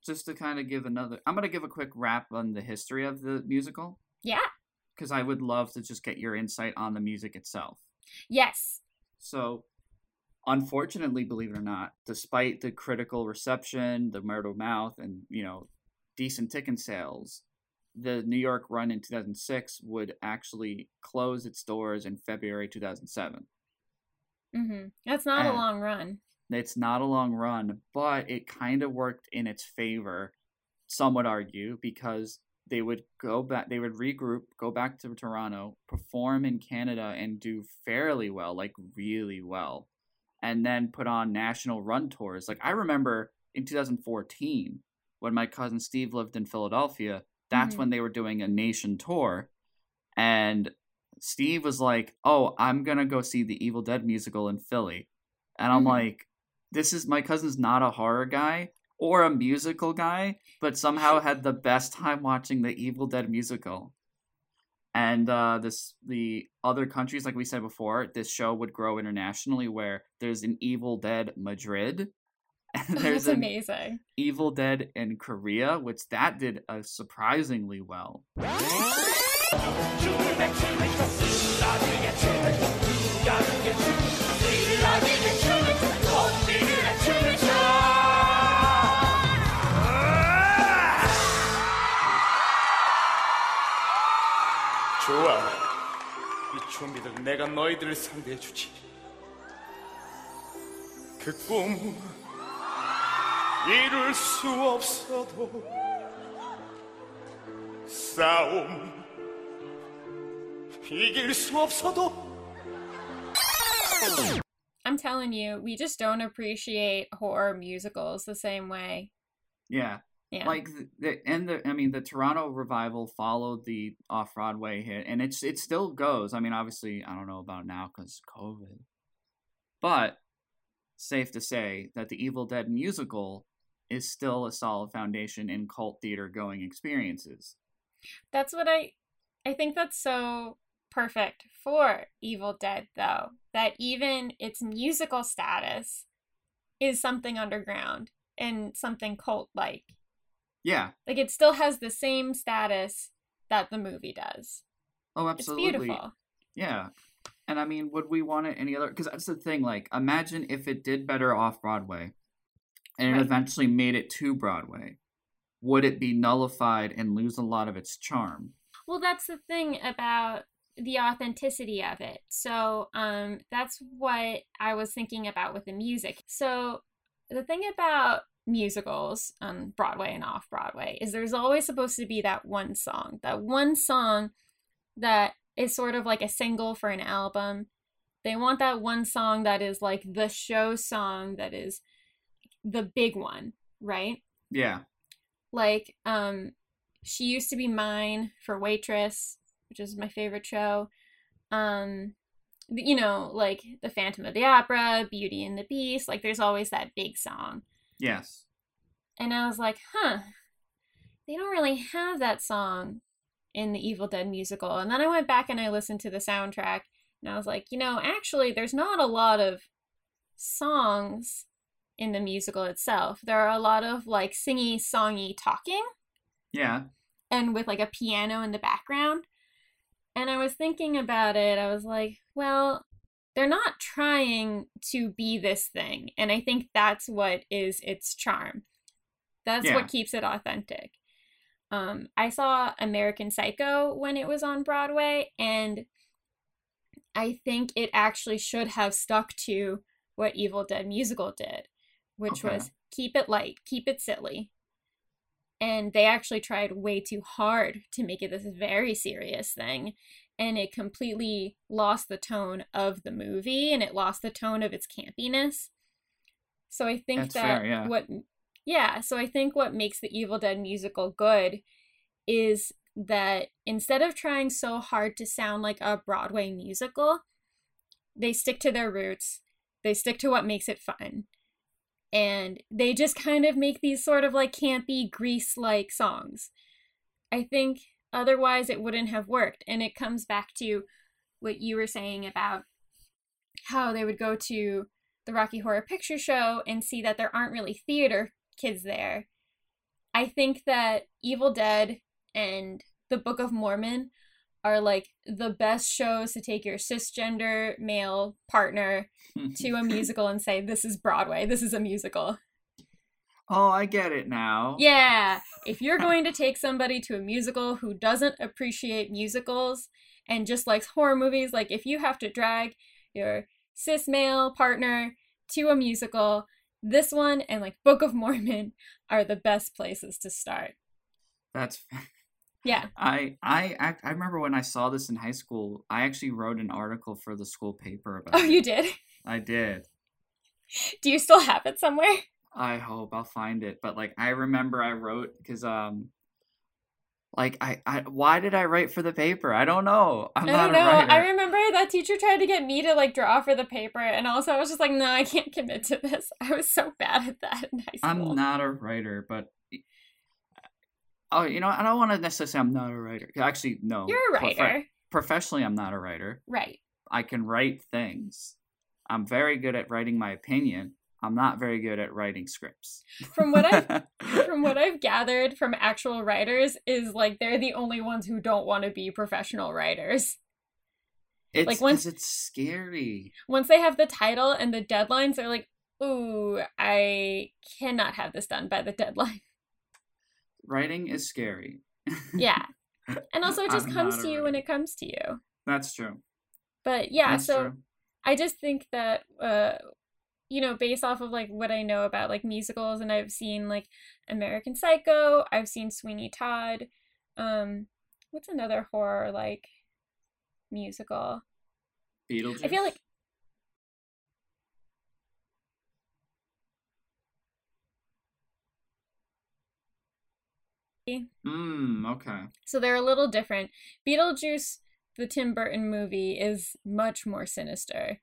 just to kind of give another i'm gonna give a quick wrap on the history of the musical Yeah. Because i would love to just get your insight on the music itself Yes. So, unfortunately, believe it or not, despite the critical reception, the word of mouth, and you know, decent ticket sales, the New York run in 2006 would actually close its doors in February 2007. hmm That's not a long run. It's not a long run, but it kind of worked in its favor, some would argue, because they would go back, they would regroup, go back to Toronto, perform in Canada, and do fairly well, like really well, and then put on national run tours. Like I remember in 2014 when my cousin Steve lived in Philadelphia, that's Mhm. when they were doing a nation tour, and Steve was like, "Oh, I'm gonna go see the Evil Dead musical in Philly," and I'm Mhm. like, "This is my cousin's not a horror guy or a musical guy, but somehow had the best time watching the Evil Dead musical." And uh, this the other countries, like we said before, this show would grow internationally. Where there's an Evil Dead Madrid, and there's That's an amazing. Evil Dead in Korea, which that did uh, surprisingly well. 좋아. 이 좀비들 내가 너희들을 상대해 주지. 그 꿈 이룰 수 없어도 싸움 이길 수 없어도 I'm telling you, we just don't appreciate horror musicals the same way. Yeah, Yeah. like the, the and the I mean the Toronto revival followed the off Broadway hit, and it's it still goes. I mean, obviously, I don't know about now because COVID, but safe to say that the Evil Dead musical is still a solid foundation in cult theater going experiences. That's what I I think that's so perfect for Evil Dead though. That even its musical status is something underground and something cult like. Yeah. Like it still has the same status that the movie does. Oh, absolutely. It's beautiful. Yeah. And I mean, would we want it any other? Because that's the thing. Like, imagine if it did better off Broadway, and it eventually made it to Broadway. Would it be nullified and lose a lot of its charm? Well, that's the thing about the authenticity of it. So, um, that's what I was thinking about with the music. So, the thing about musicals on Broadway and off Broadway is there's always supposed to be that one song, that one song that is sort of like a single for an album. They want that one song that is like the show song that is the big one, right? Yeah. like um she used to be mine for waitress which is my favorite show um you know like the phantom of the opera beauty and the beast like there's always that big song Yes. and i was like huh they don't really have that song in the evil dead musical and then i went back and i listened to the soundtrack and i was like you know actually there's not a lot of songs in the musical itself there are a lot of like singy songy talking Yeah. and with like a piano in the background. And I was thinking about it. I was like, well, they're not trying to be this thing. And I think that's what is its charm. That's Yeah. what keeps it authentic. Um, I saw American Psycho when it was on Broadway, and I think it actually should have stuck to what Evil Dead musical did, which Okay. was keep it light, keep it silly. And they actually tried way too hard to make it this very serious thing. And it completely lost the tone of the movie and it lost the tone of its campiness. So I think That's that fair, yeah. what yeah, so I think what makes the Evil Dead musical good is that instead of trying so hard to sound like a Broadway musical, they stick to their roots. They stick to what makes it fun. And they just kind of make these sort of like campy, grease like songs. I think otherwise it wouldn't have worked. And it comes back to what you were saying about how they would go to the Rocky Horror Picture Show and see that there aren't really theater kids there. I think that Evil Dead and the Book of Mormon are like the best shows to take your cisgender male partner to a musical and say, This is Broadway, this is a musical. Oh, I get it now. Yeah. If you're going to take somebody to a musical who doesn't appreciate musicals and just likes horror movies, like if you have to drag your cis male partner to a musical, this one and like Book of Mormon are the best places to start. That's Yeah. I I I remember when I saw this in high school. I actually wrote an article for the school paper about Oh, it. you did? I did. Do you still have it somewhere? I hope I'll find it. But like I remember I wrote because um like I, I why did I write for the paper? I don't know. I'm I don't know. I remember that teacher tried to get me to like draw for the paper, and also I was just like, no, I can't commit to this. I was so bad at that in high school. I'm not a writer, but oh, you know, I don't want to necessarily say I'm not a writer. Actually, no. You're a writer, professionally, I'm not a writer. right? I can write things. I'm very good at writing my opinion. I'm not very good at writing scripts. From what I from what I've gathered from actual writers is like they're the only ones who don't want to be professional writers. it's like, once- it's scary. Once they have the title and the deadlines, they're like, "Ooh, I cannot have this done by the deadline." Writing is scary. Yeah. And also it just I'm comes to you when it comes to you. That's true. But yeah, That's so true. I just think that uh you know, based off of like what I know about like musicals and I've seen like American Psycho, I've seen Sweeney Todd. Um what's another horror like musical? Beetlejuice. I feel like Mm, okay. so they're a little different. Beetlejuice, the Tim Burton movie, is much more sinister.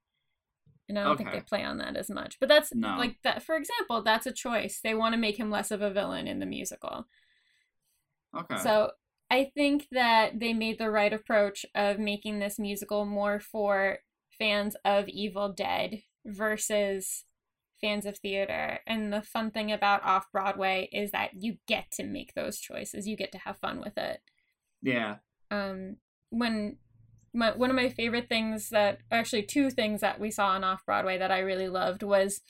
And I don't think they play on that as much. But that's No. like that for example, that's a choice. They want to make him less of a villain in the musical. Okay. So I think that they made the right approach of making this musical more for fans of Evil Dead versus fans of theater. And the fun thing about off Broadway is that you get to make those choices. You get to have fun with it. yeah. Um, when my, one of my favorite things that actually two things that we saw on off Broadway that I really loved was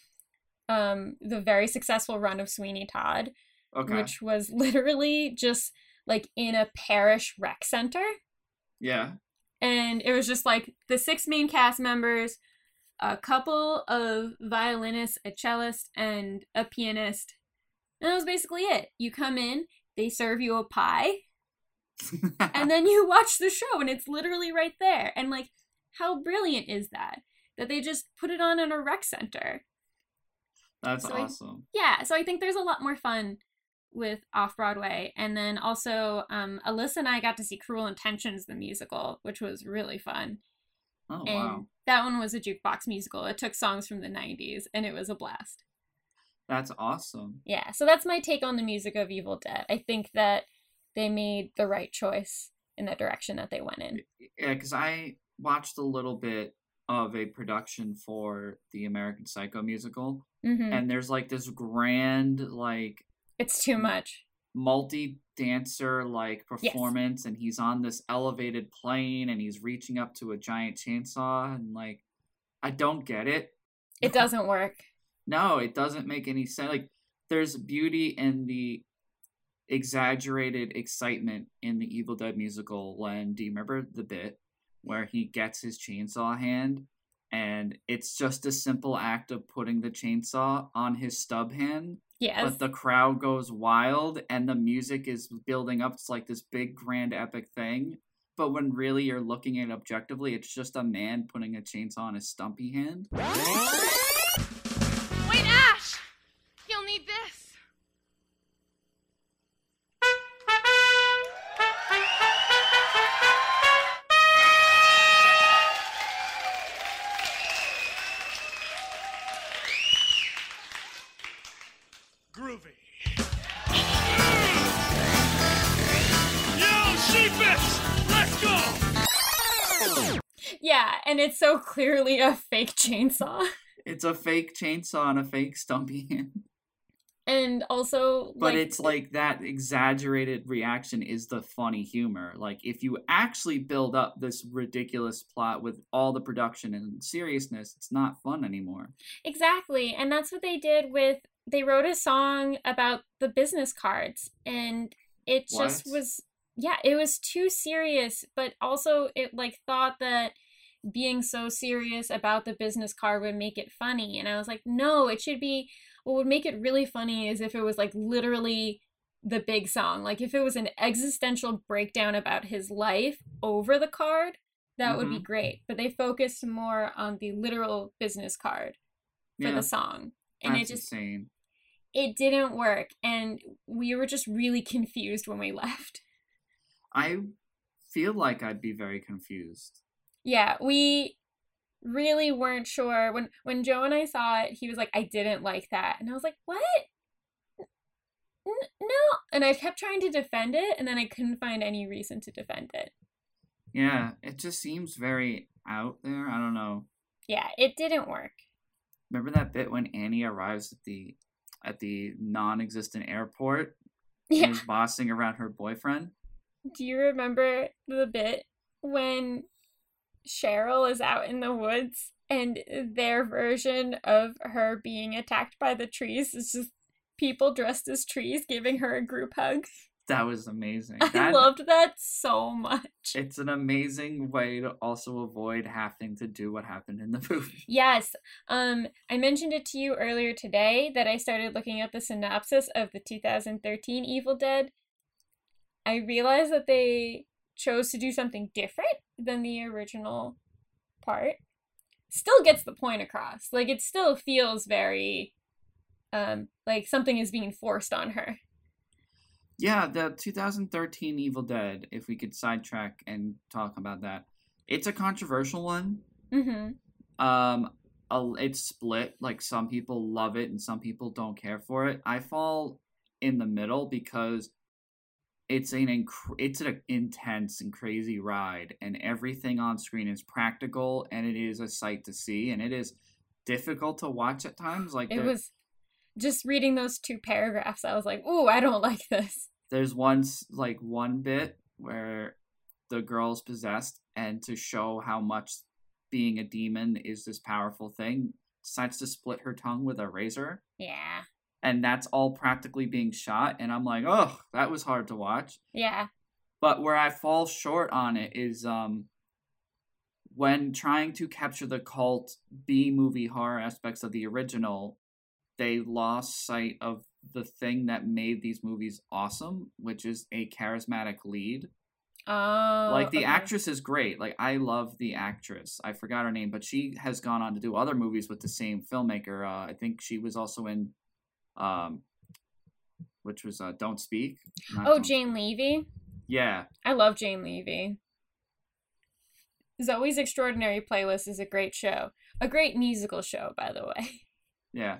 um, the very successful run of Sweeney Todd Okay. which was literally just like in a parish rec center. yeah. And it was just like the six main cast members, a couple of violinists, a cellist, and a pianist. And that was basically it. You come in, they serve you a pie, and then you watch the show, and it's literally right there. And like, how brilliant is that? That they just put it on in a rec center. That's so I- awesome. yeah so i think there's a lot more fun with off broadway and then also um alyssa and i got to see cruel intentions the musical which was really fun Oh and wow. that one was a jukebox musical it took songs from the 90s and it was a blast That's awesome. yeah so that's my take on the music of evil dead i think that they made the right choice in the direction that they went in Yeah, because I watched a little bit of a production for the American Psycho musical, hmm and there's like this grand, like it's too much multi dancer like Yes. performance, and he's on this elevated plane, and he's reaching up to a giant chainsaw, and like, I don't get it. it doesn't work No, it doesn't make any sense. Like, there's beauty in the exaggerated excitement in the Evil Dead musical when do you remember the bit where he gets his chainsaw hand and it's just a simple act of putting the chainsaw on his stub hand, yes but the crowd goes wild and the music is building up It's like this big grand epic thing. But when really you're looking at it objectively, it's just a man putting a chainsaw on his stumpy hand. Yeah and it's so clearly a fake chainsaw It's a fake chainsaw and a fake stumpy hand. and also But it's like that exaggerated reaction is the funny humor. Like if you actually build up this ridiculous plot with all the production and seriousness, it's not fun anymore. exactly and that's what they did with they wrote a song about the business cards and it just What? was yeah it was too serious but also it like thought that being so serious about the business card would make it funny. And i was like no it should be what would make it really funny is if it was like literally the big song. Like if it was an existential breakdown about his life over the card that would be Mhm. great. But they focused more on the literal business card for Yeah, the song. And that's it just insane. it didn't work. And we were just really confused when we left. I feel like I'd be very confused. Yeah we really weren't sure. When when joe and i saw it he was like i didn't like that. And i was like what? N- no. And i kept trying to defend it and then i couldn't find any reason to defend it. Yeah, it just seems very out there. I don't know. yeah it didn't work. Remember that bit when Annie arrives at the at the non-existent airport? And yeah is bossing around her boyfriend? do you remember the bit when cheryl is out in the woods and their version of her being attacked by the trees is just people dressed as trees giving her a group hug That was amazing. I That- loved that so much. It's an amazing way to also avoid having to do what happened in the movie. Yes. Um I mentioned it to you earlier today that I started looking at the synopsis of the 2013 Evil Dead. I realized that they chose to do something different than the original part. Still gets the point across. Like it still feels very um like something is being forced on her. Yeah, the 2013 Evil Dead, if we could sidetrack and talk about that. It's a controversial one. Mhm. Um it's split. Like some people love it and some people don't care for it. I fall in the middle because it's an inc- it's an intense and crazy ride and everything on screen is practical and it is a sight to see and it is difficult to watch at times like It there- was just reading those two paragraphs I was like, "Ooh, I don't like this." there's once like one bit where the girl's possessed and to show how much being a demon is this powerful thing decides to split her tongue with a razor Yeah. And that's all practically being shot and i'm like oh that was hard to watch Yeah. but where i fall short on it is um when trying to capture the cult b movie horror aspects of the original they lost sight of the thing that made these movies awesome which is a charismatic lead Oh. like the okay. actress is great like i love the actress i forgot her name but she has gone on to do other movies with the same filmmaker uh, i think she was also in um which was uh don't speak Oh, Don't- Jane Levy. yeah I love Jane Levy. Zoey's Extraordinary Playlist is a great show. A great musical show, by the way. yeah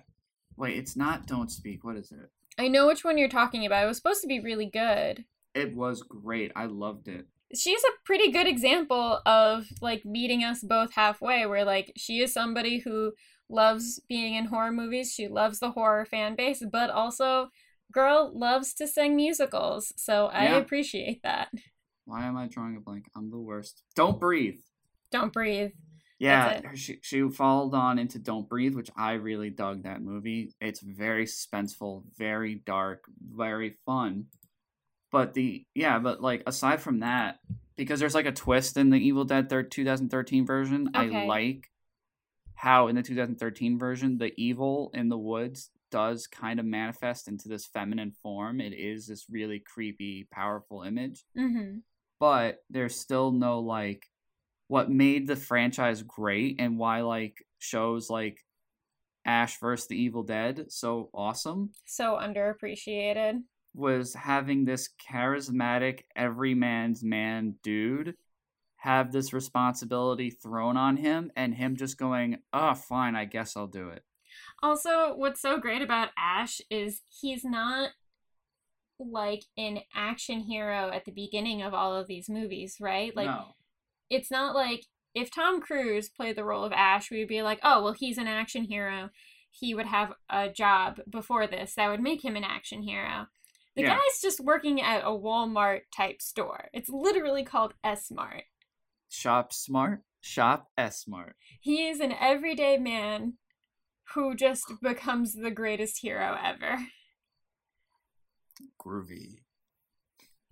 wait it's not don't speak what is it I know which one you're talking about. It was supposed to be really good. it was great i loved it She's a pretty good example of like meeting us both halfway, where like she is somebody who loves being in horror movies. She loves the horror fan base, but also, girl loves to sing musicals. So I Yeah. appreciate that. why am i drawing a blank i'm the worst don't breathe Don't breathe. Yeah, she she followed on into Don't Breathe, which I really dug that movie. It's very suspenseful, very dark, very fun. But the yeah, but like aside from that, because there's like a twist in the Evil Dead third 2013 version, I like how in the 2013 version the evil in the woods does kind of manifest into this feminine form. It is this really creepy, powerful image Mm-hmm. but there's still no like what made the franchise great and why like shows like Ash versus the Evil Dead so awesome So underappreciated. was having this charismatic everyman's man dude have this responsibility thrown on him and him just going, "Oh, fine, I guess I'll do it." Also, what's so great about Ash is he's not like an action hero at the beginning of all of these movies, right? Like no. it's not like if Tom Cruise played the role of Ash, we'd be like, "Oh, well, he's an action hero." he would have a job before this that would make him an action hero. The Yeah. guy's just working at a Walmart type store. It's literally called S Mart. Shop smart, shop S smart. He is an everyday man who just becomes the greatest hero ever. Groovy.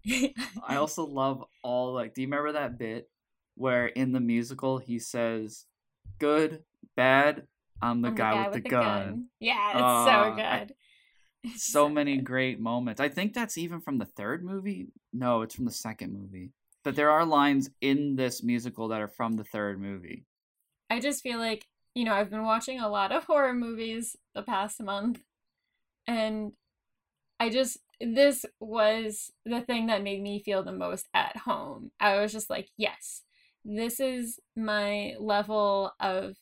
I also love all like. Do you remember that bit where in the musical he says, "Good, bad, I'm the, I'm guy, with the, gun." Yeah, it's Ah, so good. It's So many good. great moments. I think that's even from the third movie. No, it's from the second movie. But there are lines in this musical that are from the third movie. I just feel like, you know, I've been watching a lot of horror movies the past month, and I just, this was the thing that made me feel the most at home. I was just like, yes, this is my level of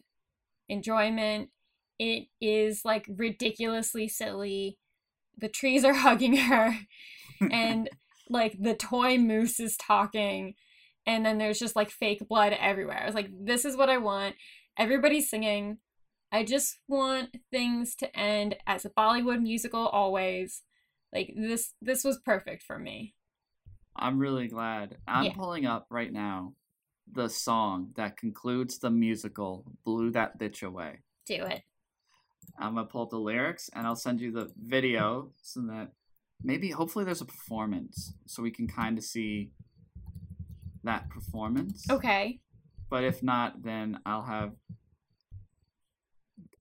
enjoyment. It is like ridiculously silly. The trees are hugging her, and like the toy moose is talking and then there's just like fake blood everywhere. I was like, this is what I want. Everybody's singing. I just want things to end as a Bollywood musical always. Like this this was perfect for me. I'm really glad. I'm Yeah. pulling up right now the song that concludes the musical Blew That Bitch Away. Do it. I'm gonna pull up the lyrics and I'll send you the video so that maybe hopefully there's a performance so we can kind of see that performance. Okay. But if not, then I'll have.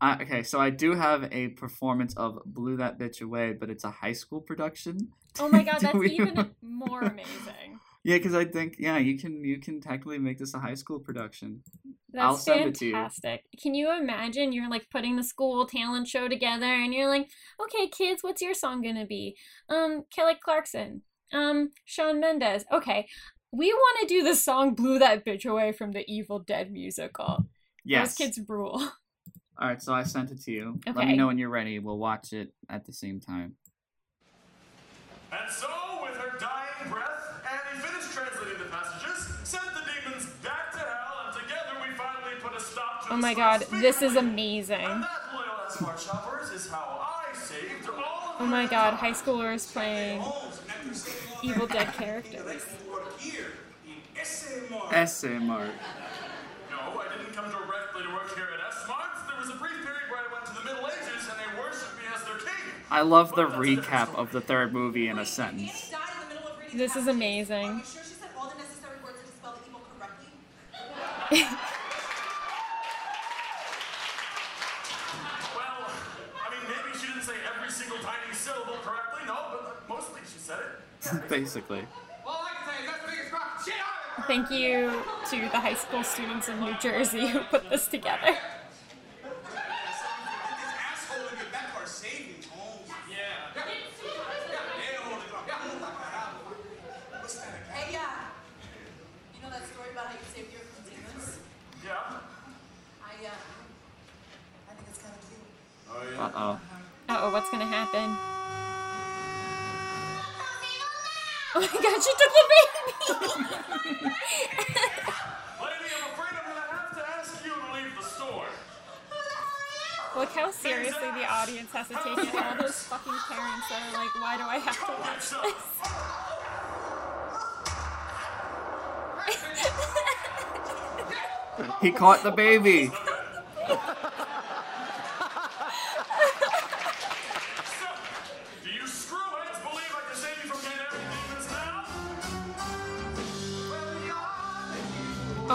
I, okay, so I do have a performance of "Blew That Bitch Away," but it's a high school production. Oh my god, that's we- even more amazing. Yeah, because I think yeah, you can you can technically make this a high school production. That's I'll send it to you. fantastic. Can you imagine you're like putting the school talent show together and you're like, okay, kids, what's your song gonna be? Um, Kelly Clarkson. Um, Shawn Mendes. Okay. We want to do the song Blew That Bitch Away from the Evil Dead musical. Yes. Those kids rule. All right, so I sent it to you. Okay. Let me know when you're ready. We'll watch it at the same time. And so, Oh my god, this is amazing. And that, loyal smart shoppers, is how I saved all of Oh my god, time. high schoolers playing Evil Dead characters. S-Mart. No, I didn't come directly to work here at S-Mart. There was a brief period where I went to the Middle Ages and they worshipped me as their king. I love the recap of the third movie in a sentence. This is amazing. it. Thank you to the high school students in New Jersey who put this together. Uh, I think it's kind of cute. Oh, yeah. Uh oh. Uh oh, what's gonna happen? Oh my god, she took the baby! Lady, I'm afraid I'm gonna have to ask you to leave the store. Look how seriously the audience has to take it. All those fucking parents that are like, why do I have to watch this? He caught the baby.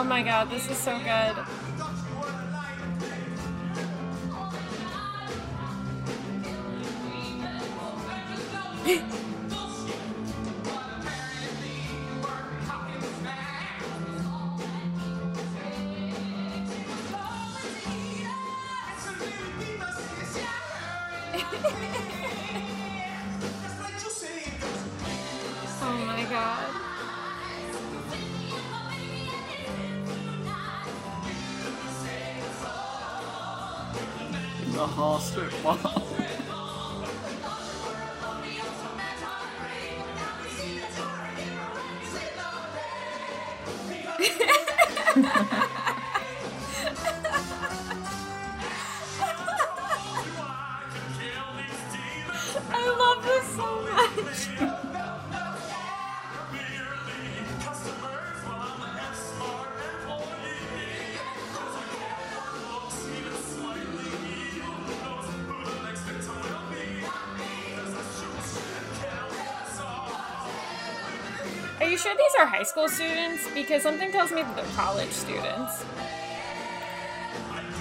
Oh my god, this is so good. Oh my god. The whole strip high school students? Because something tells me that they're college students.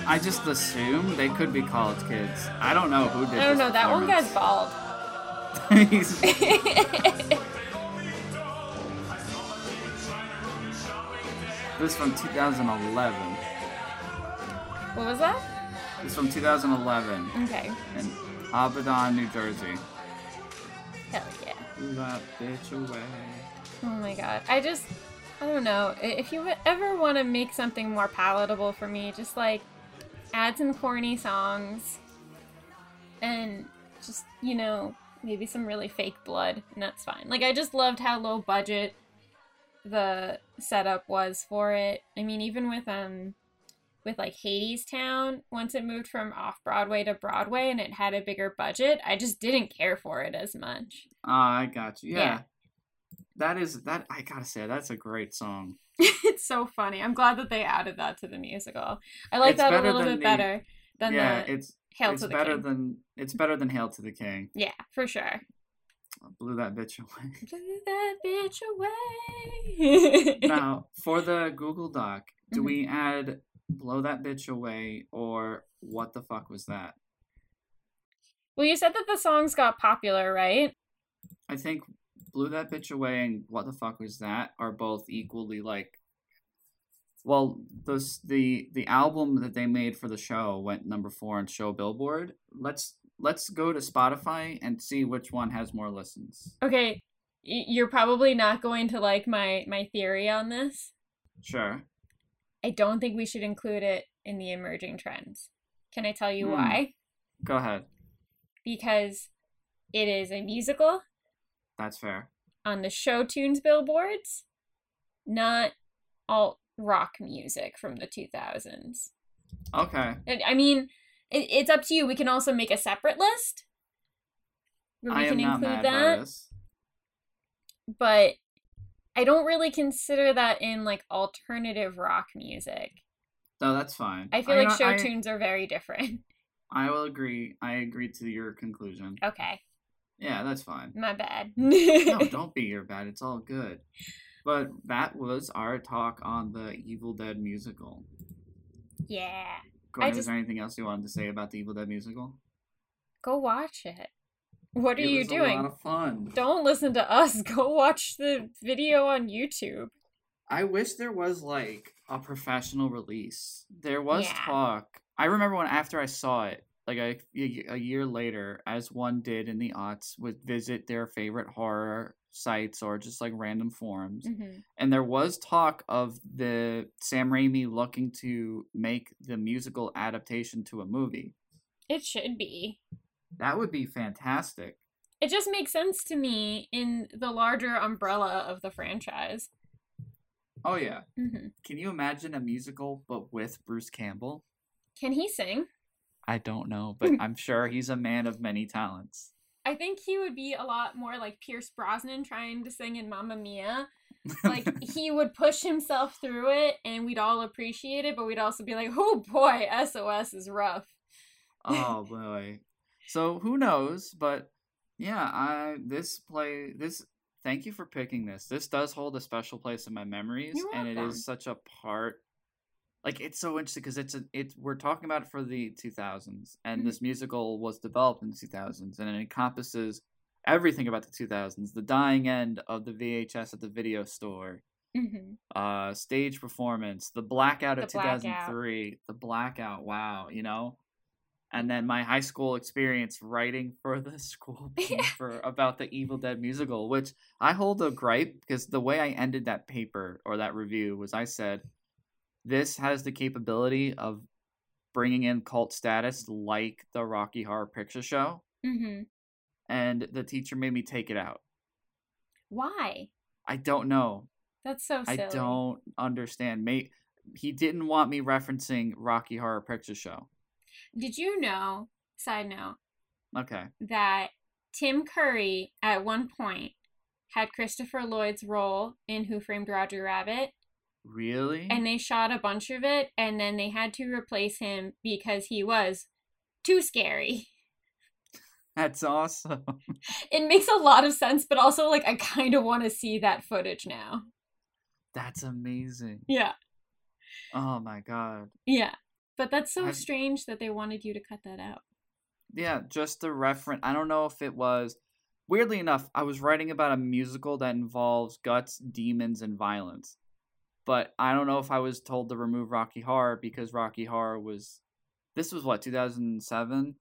I just assume they could be college kids. I don't know who did. I don't know. That one guy's bald. He's- this is from 2011. what was that? This is from 2011 Okay. in Audubon, New Jersey. Hell yeah. That bitch away. Oh my god. I just, I don't know. If you ever want to make something more palatable for me, just like add some corny songs and just, you know, maybe some really fake blood, and that's fine. Like, I just loved how low budget the setup was for it. I mean, even with, um, with like Hadestown, once it moved from off Broadway to Broadway and it had a bigger budget, I just didn't care for it as much. Ah, I got you. Yeah. Yeah. That is that. I gotta say that's a great song. it's so funny. I'm glad that they added that to the musical. I like It's that a little bit the- better than yeah, the it's Hail it's to the better King. than it's better than Hail to the King. yeah, for sure. Blew that bitch away. Blew that bitch away. now for the Google Doc, do Mhm. we add "blow that bitch away" or "what the fuck was that"? well, you said that the songs got popular, right? I think "blew that bitch away" and "what the fuck was that" are both equally like. Well, those the the album that they made for the show went number four on Show Billboard. Let's let's go to Spotify and see which one has more listens. Okay, you're probably not going to like my my theory on this. Sure. I don't think we should include it in the emerging trends. Can I tell you Hmm. why? Go ahead. Because it is a musical That's fair. on the show tunes billboards, not alt rock music from the 2000s. Okay. I mean, it, it's up to you. We can also make a separate list where we I am can not include mad that, but I don't really consider that in like alternative rock music. No, that's fine. I feel mean, like show I, tunes are very different. I will agree. I agree to your conclusion. Okay, Yeah, that's fine. my bad. no, don't be your bad. It's all good. But that was our talk on the Evil Dead musical. yeah, Gordon, just- is there anything else you wanted to say about the Evil Dead musical? go watch it. What are it you was doing? A lot of fun. Don't listen to us. Go watch the video on YouTube. I wish there was like a professional release. There was Yeah. talk. I remember when after I saw it, like a, a year later, as one did in the aughts, would visit their favorite horror sites or just like random forums. hmm And there was talk of the Sam Raimi looking to make the musical adaptation to a movie. It should be. That would be fantastic. It just makes sense to me in the larger umbrella of the franchise. Oh yeah. hmm Can you imagine a musical but with Bruce Campbell? Can he sing? I don't know, but hmm. I'm sure he's a man of many talents. I think he would be a lot more like Pierce Brosnan trying to sing in Mamma Mia. Like he would push himself through it and we'd all appreciate it, but we'd also be like, oh boy, SOS is rough. oh boy. So who knows? But yeah, I this play this. Thank you for picking this. This does hold a special place in my memories, and it is such a part. Like it's so interesting because it's a it. We're talking about it for the 2000s, and Mhm. this musical was developed in the 2000s, and it encompasses everything about the 2000s. The dying end of the VHS at the video store, hmm uh stage performance the blackout of The blackout. 2003 the blackout wow you know and then my high school experience writing for the school paper about the evil dead musical which i hold a gripe because the way i ended that paper or that review was i said this has the capability of bringing in cult status like the rocky horror picture show hmm and the teacher made me take it out Why? i don't know That's so silly. I don't understand. May he didn't want me referencing Rocky Horror Picture Show. Did you know, side note, Okay. that Tim Curry at one point had Christopher Lloyd's role in Who Framed Roger Rabbit, Really? and they shot a bunch of it, and then they had to replace him because he was too scary. That's awesome. It makes a lot of sense, but also like I kind of want to see that footage now. That's amazing. Yeah. Oh my god. Yeah. But that's so Have- strange that they wanted you to cut that out. Yeah, just the reference. I don't know if it was. Weirdly enough, I was writing about a musical that involves guts, demons, and violence. But I don't know if I was told to remove Rocky Horror because Rocky Horror was. This was what, 2007?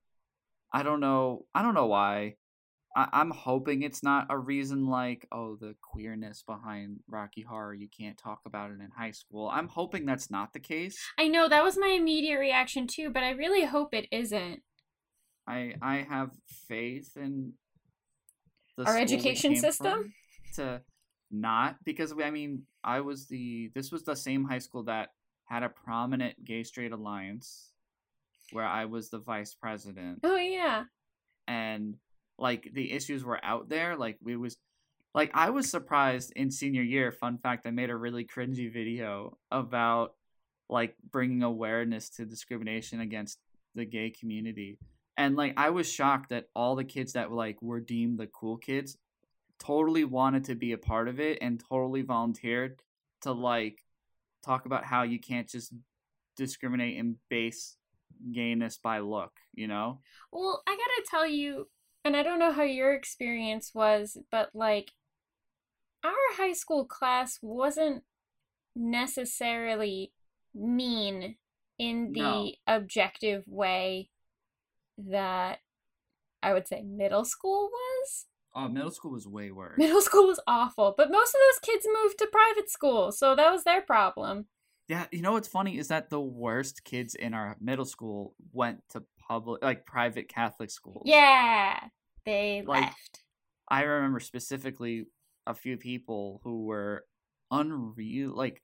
I don't know. I don't know why. I- I'm hoping it's not a reason like, oh, the queerness behind Rocky Horror, you can't talk about it in high school. I'm hoping that's not the case. I know that was my immediate reaction too, but I really hope it isn't. I I have faith in the Our education system? to not because I mean I was the this was the same high school that had a prominent gay straight alliance where I was the vice president Oh yeah. and like the issues were out there like we was like I was surprised in senior year fun fact I made a really cringy video about like bringing awareness to discrimination against the gay community and like I was shocked that all the kids that like were deemed the cool kids totally wanted to be a part of it and totally volunteered to like talk about how you can't just discriminate and base gayness by look you know Well, I gotta tell you, and I don't know how your experience was, but like, our high school class wasn't necessarily mean in the No. objective way that I would say middle school was. Oh, middle school was way worse. Middle school was awful, but most of those kids moved to private school, so that was their problem. Yeah, you know what's funny is that the worst kids in our middle school went to public, like private Catholic schools. Yeah, they Like, left. I remember specifically a few people who were unreal, like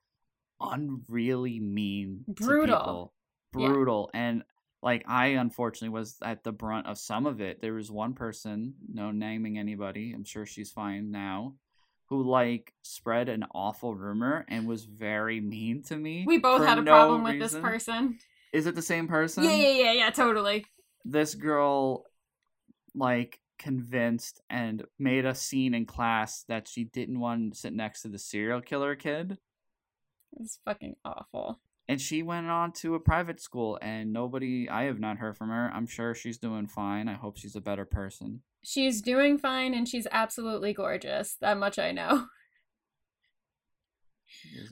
unreally mean, to Brutal. Yeah. brutal, and like I unfortunately was at the brunt of some of it. There was one person, no naming anybody, I'm sure she's fine now, who like spread an awful rumor and was very mean to me. We both had a no problem with this person. Is it the same person? Yeah, yeah, yeah, yeah, totally. This girl, like, convinced and made a scene in class that she didn't want to sit next to the serial killer kid. It's fucking awful. And she went on to a private school, and nobody, I have not heard from her. I'm sure she's doing fine. I hope she's a better person. She's doing fine and she's absolutely gorgeous. That much I know.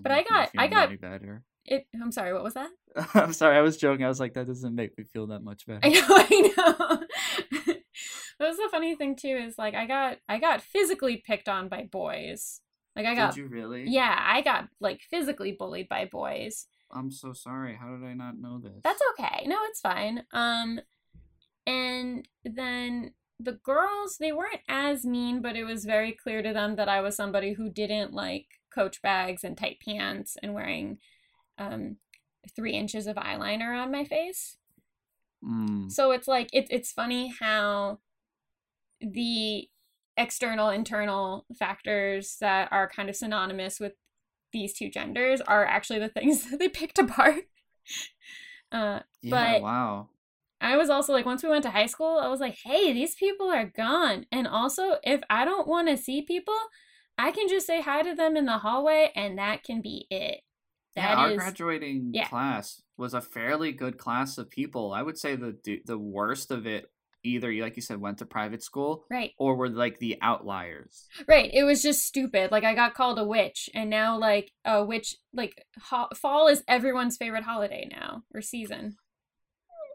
But I got i got- better. It I'm sorry, what was that? I'm sorry, I was joking. I was like, that doesn't make me feel that much better. I know, I know. that was the funny thing too, is like I got I got physically picked on by boys. Like I got Did you really? Yeah, I got like physically bullied by boys. I'm so sorry. How did I not know this? That's okay. No, it's fine. Um and then the girls, they weren't as mean, but it was very clear to them that I was somebody who didn't like coach bags and tight pants and wearing um three inches of eyeliner on my face. Mm. So it's like it, it's funny how the external internal factors that are kind of synonymous with these two genders are actually the things that they picked apart. Uh, Yeah, but- wow. I was also like, once we went to high school, I was like, hey, these people are gone. And also, if I don't want to see people, I can just say hi to them in the hallway, and that can be it. yeah, our is graduating yeah. class was a fairly good class of people. I would say the the worst of it either, you like you said, went to private school right, or were like the outliers. right. It was just stupid. Like I got called a witch, and now like a witch, like ho- fall is everyone's favorite holiday now or season.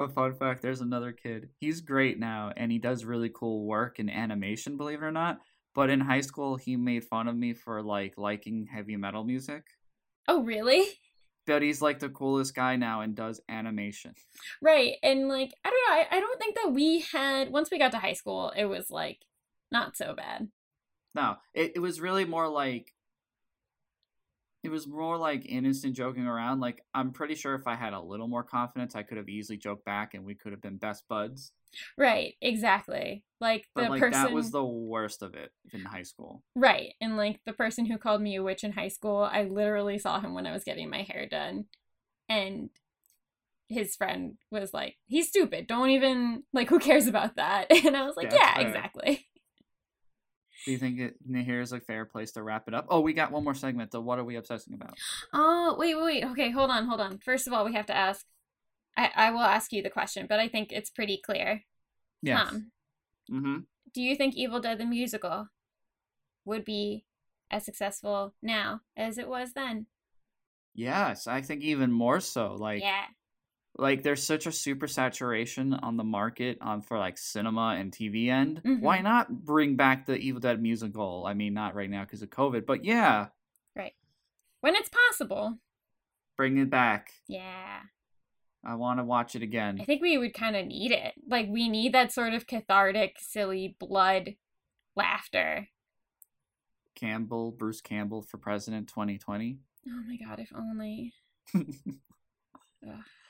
A fun fact: there's another kid. He's great now, and he does really cool work in animation. Believe it or not. But in high school, he made fun of me for like liking heavy metal music. Oh, really? But he's like the coolest guy now and does animation. Right. And like, I don't know. I, I don't think that we had, once we got to high school, it was like not so bad. No, it, it was really more like it was more like innocent joking around. Like I'm pretty sure if I had a little more confidence, I could have easily joked back and we could have been best buds. Right. Exactly. Like the But like person. that was the worst of it in high school. Right. And like the person who called me a witch in high school, I literally saw him when I was getting my hair done. And his friend was like, "He's stupid. Don't even like. Who cares about that?" And I was like, Yeah, "Yeah, fair. exactly." Do you think it here's a fair place to wrap it up? Oh, we got one more segment. though. what are we obsessing about? Oh, wait, wait, wait. Okay, hold on, hold on. First of all, we have to ask. I I will ask you the question, but I think it's pretty clear. Yes. Tom, Mm-hmm. do you think Evil Dead the musical would be as successful now as it was then? Yes, I think even more so. Like, yeah. Like there's such a super saturation on the market on for like cinema and TV end. Why Mhm. not bring back the Evil Dead musical? I mean, not right now because of COVID, but yeah, Right. When it's possible. bring it back. Yeah. I want to watch it again. I think we would kind of need it. Like we need that sort of cathartic, silly blood laughter. Campbell, Bruce Campbell for president 2020. Oh my god, if only.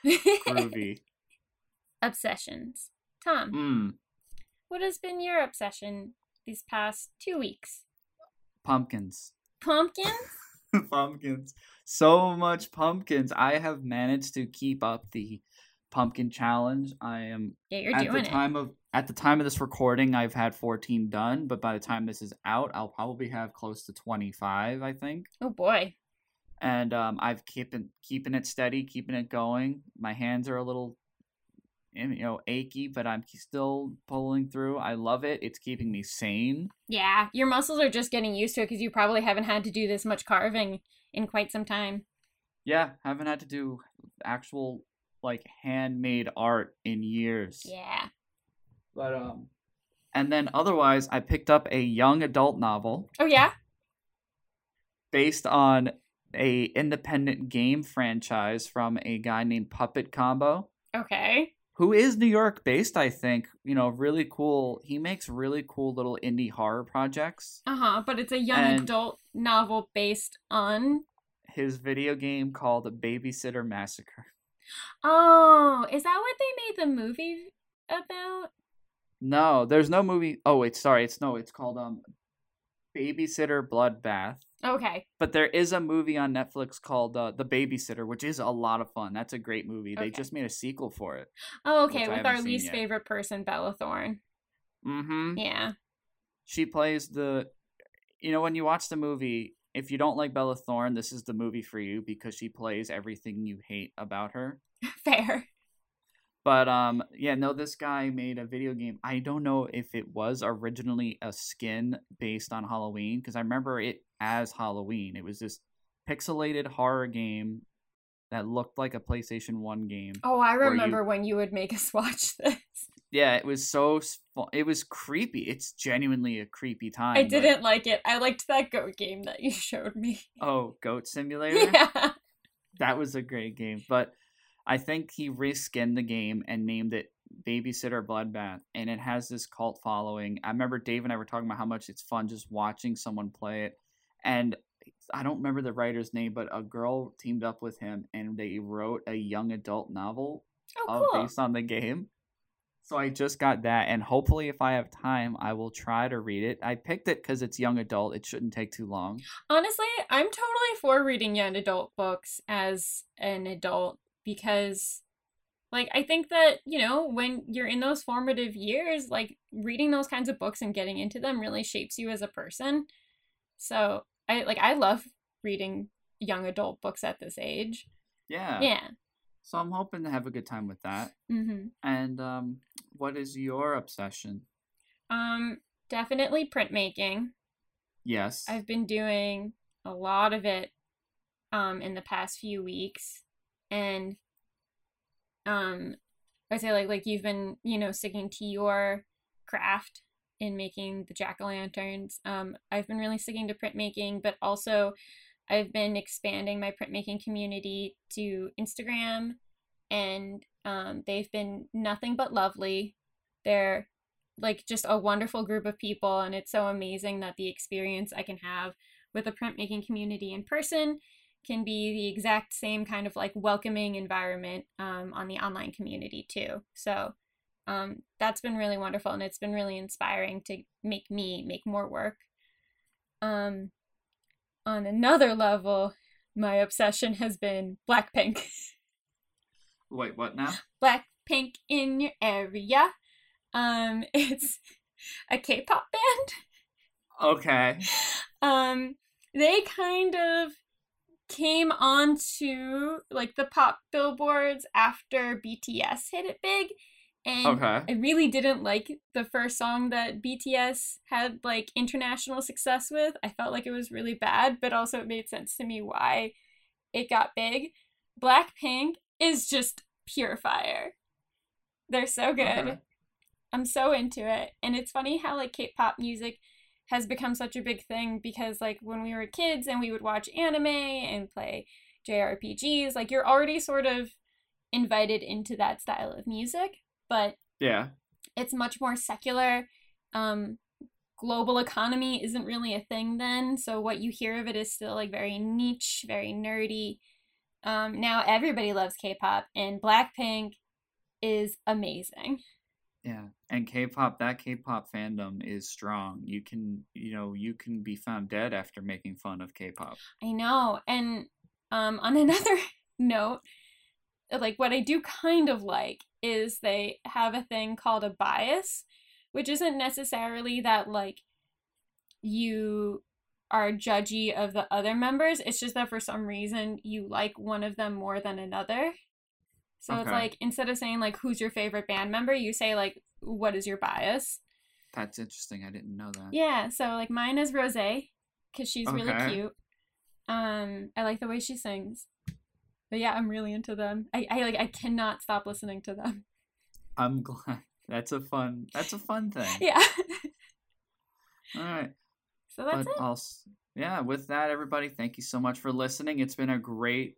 Groovy. Obsessions. Tom, mm, what has been your obsession these past two weeks? pumpkins. Pumpkins? pumpkins. So much pumpkins. I have managed to keep up the pumpkin challenge. I am Yeah, you're at doing the it. time of at the time of this recording I've had 14 done, but by the time this is out, I'll probably have close to 25, I think. Oh boy. And um I've keeping keeping it steady, keeping it going. My hands are a little you know achy, but I'm still pulling through. I love it. It's keeping me sane. Yeah, your muscles are just getting used to it because you probably haven't had to do this much carving in quite some time. Yeah, haven't had to do actual like handmade art in years. Yeah. But um and then otherwise I picked up a young adult novel Oh yeah? based on a independent game franchise from a guy named Puppet Combo Okay. who is New York based I think. You know, really cool. He makes really cool little indie horror projects. Uh-huh, but it's a young And- adult novel based on His video game called Babysitter Massacre. Oh, is that what they made the movie about? No, there's no movie. Oh wait, sorry. It's no, it's called um Babysitter Bloodbath. Okay. But there is a movie on Netflix called uh, The Babysitter, which is a lot of fun. That's a great movie. They Okay. just made a sequel for it. Oh, okay, with our least yet. favorite person, Bella Thorne. Mm-hmm. Yeah. She plays the. You know, when you watch the movie, if you don't like Bella Thorne, this is the movie for you because she plays everything you hate about her. Fair. But um, yeah, no, this guy made a video game. I don't know if it was originally a skin based on Halloween because I remember it as Halloween. It was this pixelated horror game that looked like a PlayStation One game. Oh, I Where you- remember when you would make us watch this. Yeah, it was so it was creepy. It's genuinely a creepy time. I didn't like it. I liked that goat game that you showed me. Oh, Goat Simulator. Yeah. That was a great game, but I think he reskinned the game and named it Babysitter Bloodbath, and it has this cult following. I remember Dave and I were talking about how much it's fun just watching someone play it, and I don't remember the writer's name, but a girl teamed up with him and they wrote a young adult novel Oh, cool. based on the game. So I just got that, and hopefully, if I have time, I will try to read it. I picked it because it's young adult; it shouldn't take too long. Honestly, I'm totally for reading young adult books as an adult because like I think that, you know, when you're in those formative years, like reading those kinds of books and getting into them really shapes you as a person. So, I like I love reading young adult books at this age. Yeah. Yeah. So I'm hoping to have a good time with that. Mhm. And um, what is your obsession? Um definitely printmaking. Yes. I've been doing a lot of it um in the past few weeks and um I say like like you've been, you know, sticking to your craft in making the jack-o'-lanterns. Um I've been really sticking to printmaking, but also I've been expanding my printmaking community to Instagram and um they've been nothing but lovely. They're like just a wonderful group of people and it's so amazing that the experience I can have with the printmaking community in person can be the exact same kind of like welcoming environment um, on the online community too. So um, that's been really wonderful and it's been really inspiring to make me make more work. Um, on another level, my obsession has been Blackpink. Wait, what now? Blackpink in your area. Um, it's a K-pop band. Okay. Um, they kind of came onto like the pop billboards after BTS hit it big. And Okay. I really didn't like the first song that BTS had like international success with. I felt like it was really bad, but also it made sense to me why it got big. Blackpink is just pure fire. They're so good. Okay. I'm so into it. And it's funny how like K-pop music has become such a big thing because like when we were kids and we would watch anime and play JRPGs, like you're already sort of invited into that style of music, but Yeah. it's much more secular. Um, global economy isn't really a thing then, so what you hear of it is still like very niche, very nerdy. Um, now everybody loves K-pop, and Blackpink is amazing. Yeah. And K-pop, that K-pop fandom is strong. You can, you know, you can be found dead after making fun of K-pop. I know. And um, on another note, like what I do kind of like is they have a thing called a bias, which isn't necessarily that like you are judgy of the other members. It's just that for some reason you like one of them more than another. So it's like instead of saying like who's your favorite band member, you say like what is your bias? That's interesting. I didn't know that. Yeah, so like mine is Rose because she's really Okay. cute. Um, I like the way she sings. But yeah, I'm really into them. I, I like I cannot stop listening to them. I'm glad. That's a fun. That's a fun thing. Yeah. All right. so that's but it. I'll, yeah, with that, everybody, thank you so much for listening. It's been a great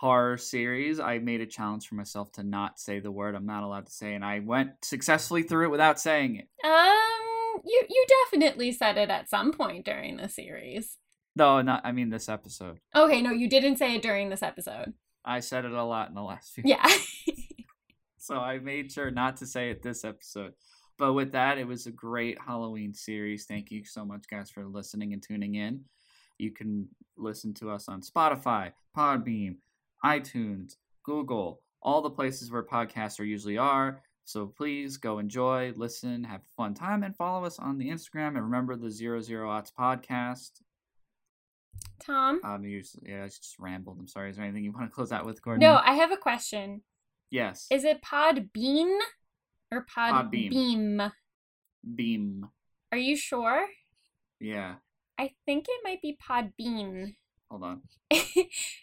horror series. I made a challenge for myself to not say the word I'm not allowed to say, and I went successfully through it without saying it. Um, you you definitely said it at some point during the series. No, not. I mean this episode. Okay, no, you didn't say it during this episode. I said it a lot in the last few. Yeah. So I made sure not to say it this episode. But with that, it was a great Halloween series. Thank you so much, guys, for listening and tuning in. You can listen to us on Spotify, Podbeam, iTunes, Google, all the places where podcasts are usually are. So please go enjoy, listen, have a fun time, and follow us on the Instagram. And remember the Zero Zero Odds podcast. Tom. Um, usually, yeah, I just rambled. I'm sorry. Is there anything you want to close out with, Gordon? No, I have a question. Yes. Is it Pod Bean or Podbeam. Podbeam? Beam. Are you sure? Yeah. I think it might be Podbean. Hold on.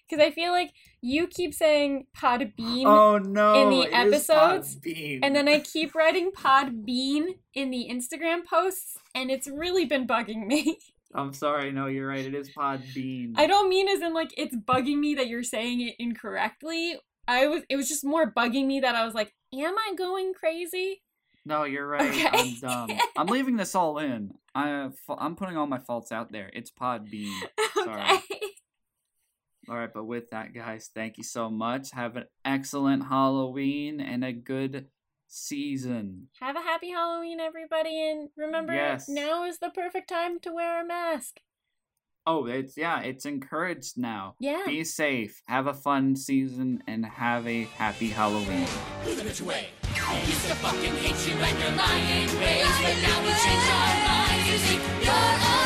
Because I feel like you keep saying Podbean, Oh no! in the episodes, and then I keep writing pod bean in the Instagram posts, and it's really been bugging me. I'm sorry. No, you're right. It is pod bean. I don't mean as in like it's bugging me that you're saying it incorrectly. I was. It was just more bugging me that I was like, "Am I going crazy?" No, you're right. Okay. I'm dumb. I'm leaving this all in. I, I'm putting all my faults out there. It's Podbean. Sorry. okay. All right, but with that, guys, thank you so much. Have an excellent Halloween and a good season. Have a happy Halloween, everybody, and remember, Yes. now is the perfect time to wear a mask. Oh, it's yeah, it's encouraged now. Yeah. Be safe. Have a fun season and have a happy Halloween. We used to fucking hate you and your lying ways, but now we changed our minds. You see,